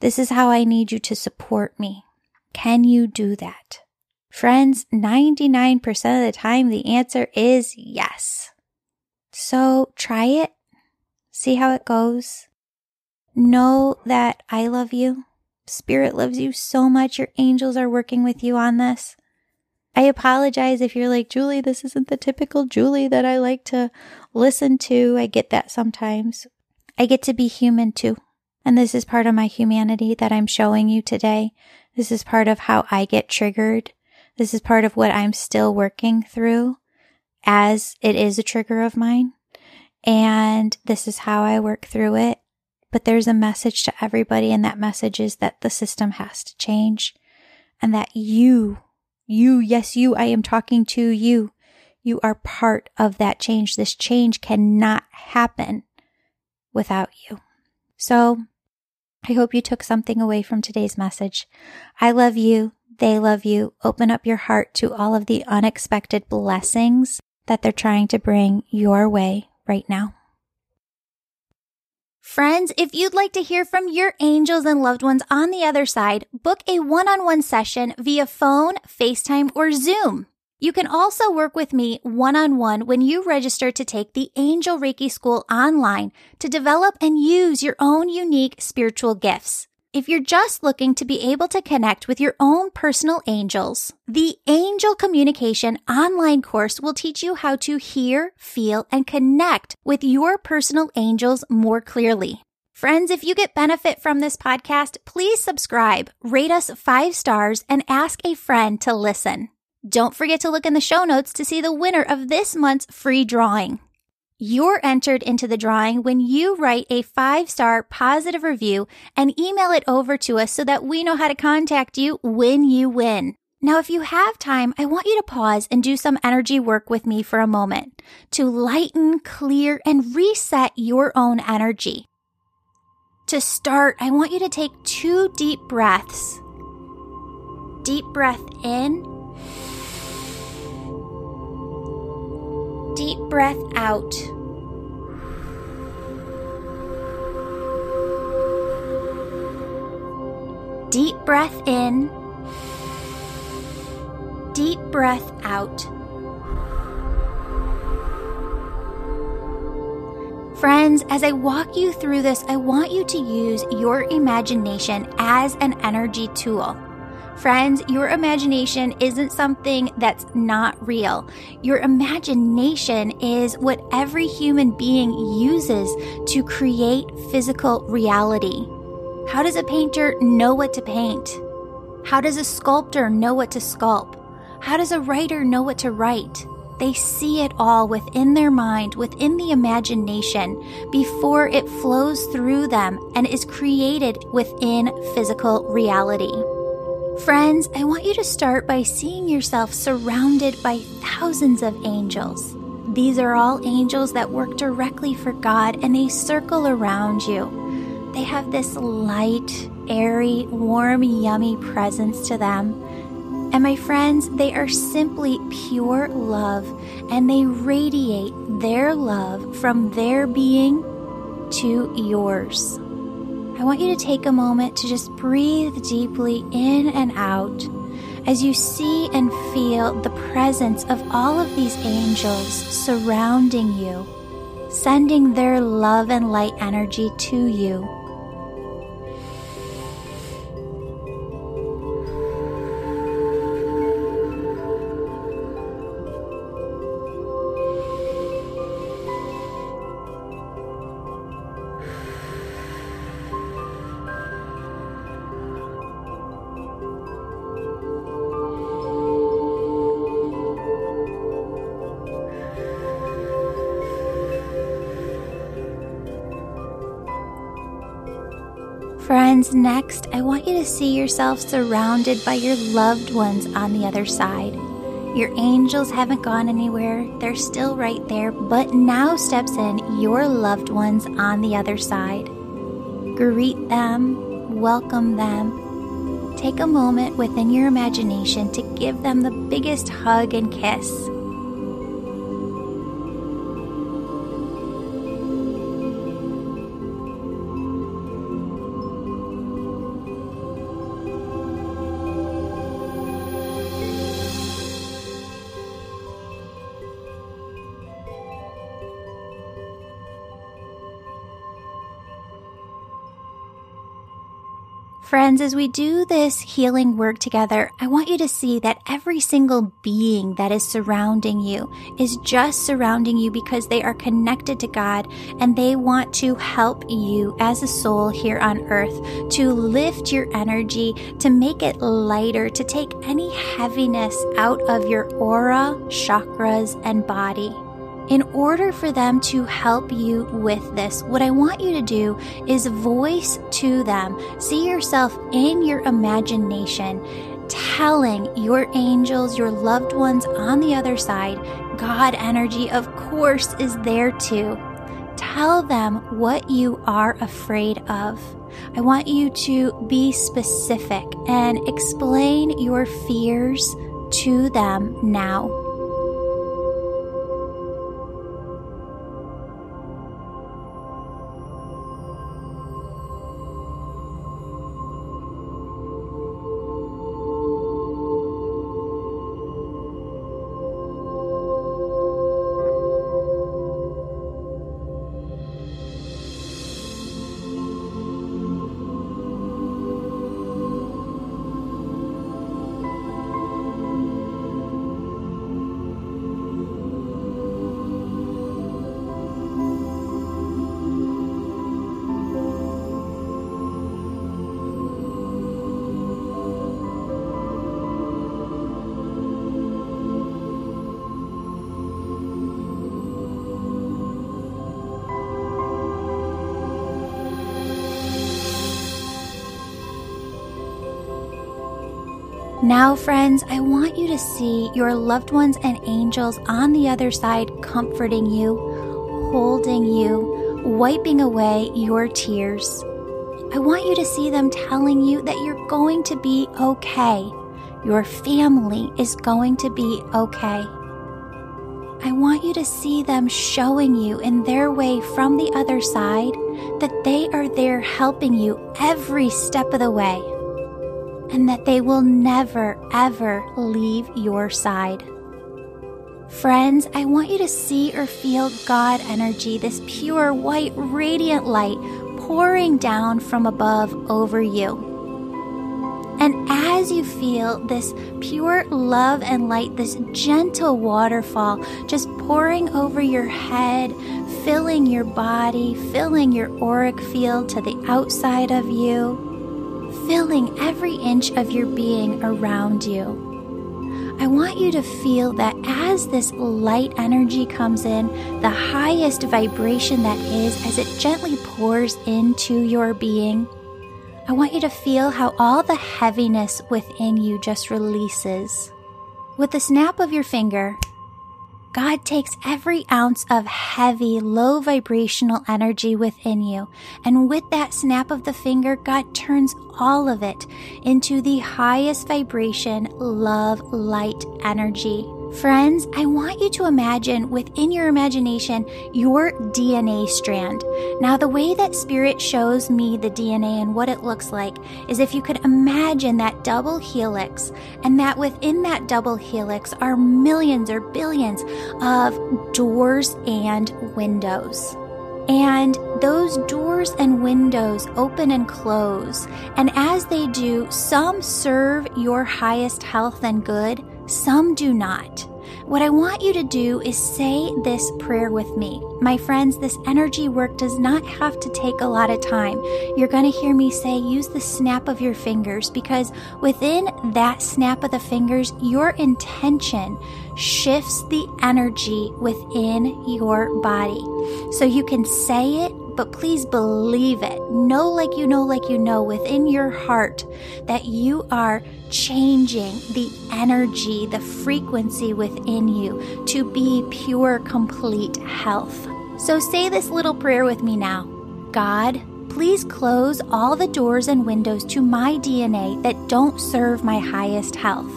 This is how I need you to support me. Can you do that? Friends, 99% of the time, the answer is yes. So try it. See how it goes. Know that I love you. Spirit loves you so much. Your angels are working with you on this. I apologize if you're like, Julie, this isn't the typical Julie that I like to listen to. I get that sometimes. I get to be human too. And this is part of my humanity that I'm showing you today. This is part of how I get triggered. This is part of what I'm still working through as it is a trigger of mine. And this is how I work through it. But there's a message to everybody, and that message is that the system has to change and that you you, yes, you, I am talking to you. You are part of that change. This change cannot happen without you. So I hope you took something away from today's message. I love you. They love you. Open up your heart to all of the unexpected blessings that they're trying to bring your way right now. Friends, if you'd like to hear from your angels and loved ones on the other side, book a one-on-one session via phone, FaceTime, or Zoom. You can also work with me one-on-one when you register to take the Angel Reiki School online to develop and use your own unique spiritual gifts. If you're just looking to be able to connect with your own personal angels, the Angel Communication online course will teach you how to hear, feel, and connect with your personal angels more clearly. Friends, if you get benefit from this podcast, please subscribe, rate us five stars, and ask a friend to listen. Don't forget to look in the show notes to see the winner of this month's free drawing. You're entered into the drawing when you write a five star positive review and email it over to us so that we know how to contact you when you win. Now, if you have time, I want you to pause and do some energy work with me for a moment to lighten, clear, and reset your own energy. To start, I want you to take two deep breaths. Deep breath in deep breath out. Deep breath in. Deep breath out. Friends, as I walk you through this, I want you to use your imagination as an energy tool. Friends, your imagination isn't something that's not real. Your imagination is what every human being uses to create physical reality. How does a painter know what to paint? How does a sculptor know what to sculpt? How does a writer know what to write? They see it all within their mind, within the imagination, before it flows through them and is created within physical reality. Friends, I want you to start by seeing yourself surrounded by thousands of angels. These are all angels that work directly for God and they circle around you. They have this light, airy, warm, yummy presence to them. And my friends, they are simply pure love and they radiate their love from their being to yours. I want you to take a moment to just breathe deeply in and out as you see and feel the presence of all of these angels surrounding you, sending their love and light energy to you. Friends, next, I want you to see yourself surrounded by your loved ones on the other side. Your angels haven't gone anywhere, they're still right there, but now steps in your loved ones on the other side. Greet them, welcome them. Take a moment within your imagination to give them the biggest hug and kiss. Friends, as we do this healing work together, I want you to see that every single being that is surrounding you is just surrounding you because they are connected to God and they want to help you as a soul here on earth to lift your energy, to make it lighter, to take any heaviness out of your aura, chakras, and body. In order for them to help you with this, what I want you to do is voice to them, see yourself in your imagination, telling your angels, your loved ones on the other side, God energy, of course, is there too. Tell them what you are afraid of. I want you to be specific and explain your fears to them now. Now, friends, I want you to see your loved ones and angels on the other side comforting you, holding you, wiping away your tears. I want you to see them telling you that you're going to be okay. Your family is going to be okay. I want you to see them showing you in their way from the other side that they are there helping you every step of the way and that they will never, ever leave your side. Friends, I want you to see or feel God energy, this pure, white, radiant light pouring down from above over you. And as you feel this pure love and light, this gentle waterfall just pouring over your head, filling your body, filling your auric field to the outside of you, filling every inch of your being around you. I want you to feel that as this light energy comes in, the highest vibration that is, as it gently pours into your being, I want you to feel how all the heaviness within you just releases. With the snap of your finger, God takes every ounce of heavy, low vibrational energy within you, and with that snap of the finger, God turns all of it into the highest vibration, love, light energy. Friends, I want you to imagine within your imagination your DNA strand. Now, the way that Spirit shows me the DNA and what it looks like is if you could imagine that double helix, and that within that double helix are millions or billions of doors and windows. And those doors and windows open and close. And as they do, some serve your highest health and good, some do not. What I want you to do is say this prayer with me. My friends, this energy work does not have to take a lot of time. You're going to hear me say, use the snap of your fingers because within that snap of the fingers, your intention shifts the energy within your body. So you can say it but please believe it. Know, like you know, like you know within your heart that you are changing the energy, the frequency within you to be pure, complete health. So say this little prayer with me now God, please close all the doors and windows to my DNA that don't serve my highest health.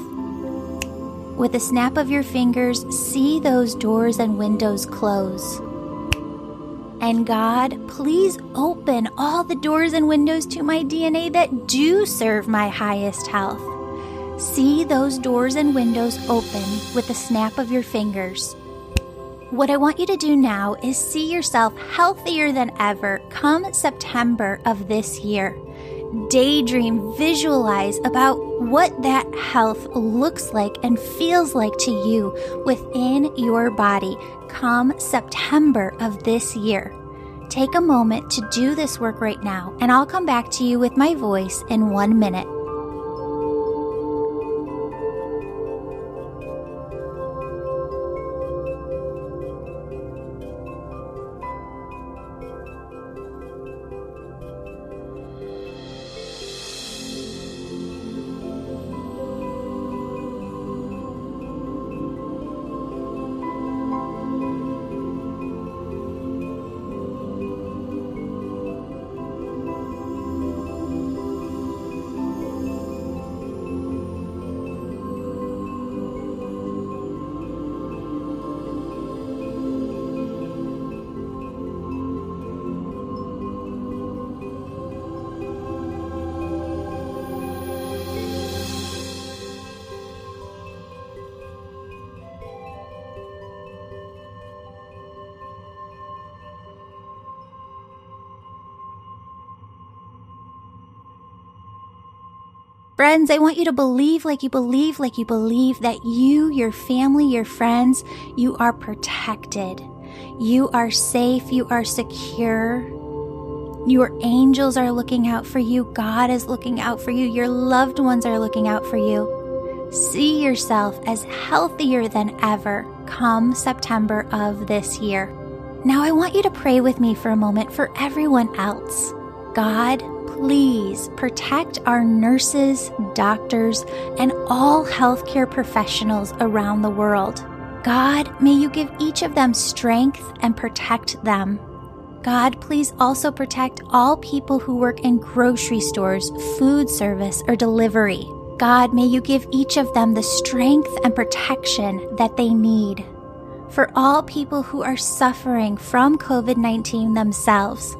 With a snap of your fingers, see those doors and windows close. And God, please open all the doors and windows to my DNA that do serve my highest health. See those doors and windows open with the snap of your fingers. What I want you to do now is see yourself healthier than ever come September of this year. Daydream, visualize about what that health looks like and feels like to you within your body come September of this year. Take a moment to do this work right now, and I'll come back to you with my voice in one minute. Friends, I want you to believe like you believe, like you believe that you, your family, your friends, you are protected. You are safe. You are secure. Your angels are looking out for you. God is looking out for you. Your loved ones are looking out for you. See yourself as healthier than ever come September of this year. Now, I want you to pray with me for a moment for everyone else. God, please protect our nurses, doctors, and all healthcare professionals around the world. God, may you give each of them strength and protect them. God, please also protect all people who work in grocery stores, food service, or delivery. God, may you give each of them the strength and protection that they need. For all people who are suffering from COVID 19 themselves,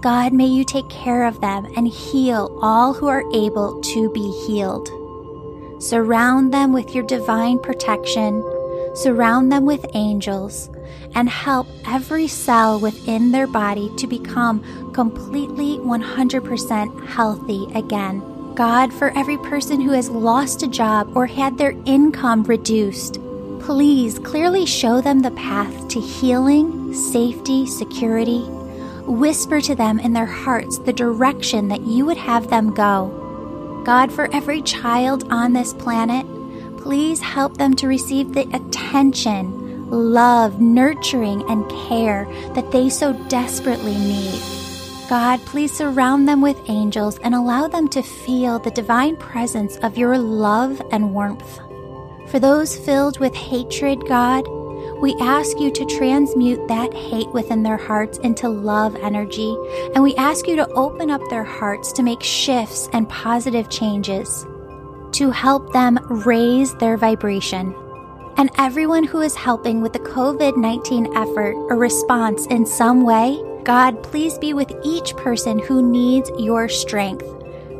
God, may you take care of them and heal all who are able to be healed. Surround them with your divine protection, surround them with angels, and help every cell within their body to become completely 100% healthy again. God, for every person who has lost a job or had their income reduced, please clearly show them the path to healing, safety, security. Whisper to them in their hearts the direction that you would have them go. God, for every child on this planet, please help them to receive the attention, love, nurturing, and care that they so desperately need. God, please surround them with angels and allow them to feel the divine presence of your love and warmth. For those filled with hatred, God, we ask you to transmute that hate within their hearts into love energy, and we ask you to open up their hearts to make shifts and positive changes to help them raise their vibration. And everyone who is helping with the COVID 19 effort or response in some way, God, please be with each person who needs your strength.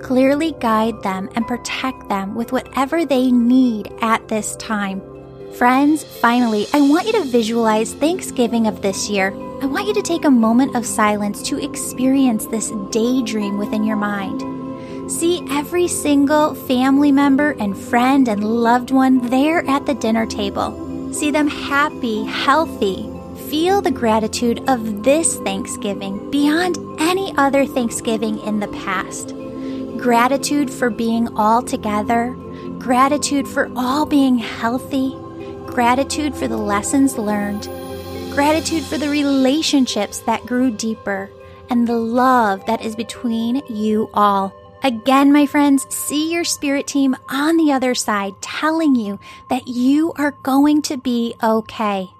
Clearly guide them and protect them with whatever they need at this time. Friends, finally, I want you to visualize Thanksgiving of this year. I want you to take a moment of silence to experience this daydream within your mind. See every single family member and friend and loved one there at the dinner table. See them happy, healthy, feel the gratitude of this Thanksgiving beyond any other Thanksgiving in the past. Gratitude for being all together, gratitude for all being healthy, gratitude for the lessons learned, gratitude for the relationships that grew deeper, and the love that is between you all. Again, my friends, see your spirit team on the other side telling you that you are going to be okay.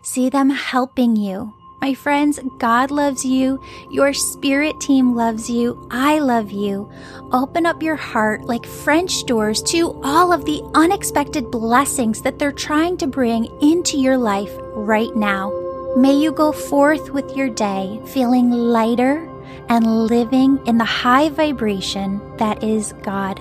See them helping you. My friends, God loves you. Your spirit team loves you. I love you. Open up your heart like French doors to all of the unexpected blessings that they're trying to bring into your life right now. May you go forth with your day feeling lighter and living in the high vibration that is God.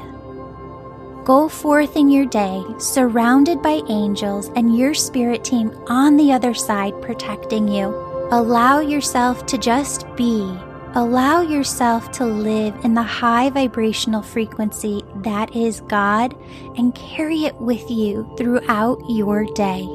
Go forth in your day, surrounded by angels and your spirit team on the other side protecting you. Allow yourself to just be. Allow yourself to live in the high vibrational frequency that is God and carry it with you throughout your day.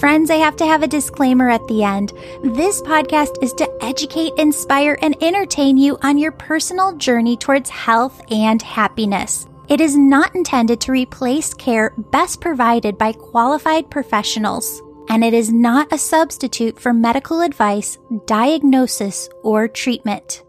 Friends, I have to have a disclaimer at the end. This podcast is to educate, inspire, and entertain you on your personal journey towards health and happiness. It is not intended to replace care best provided by qualified professionals, and it is not a substitute for medical advice, diagnosis, or treatment.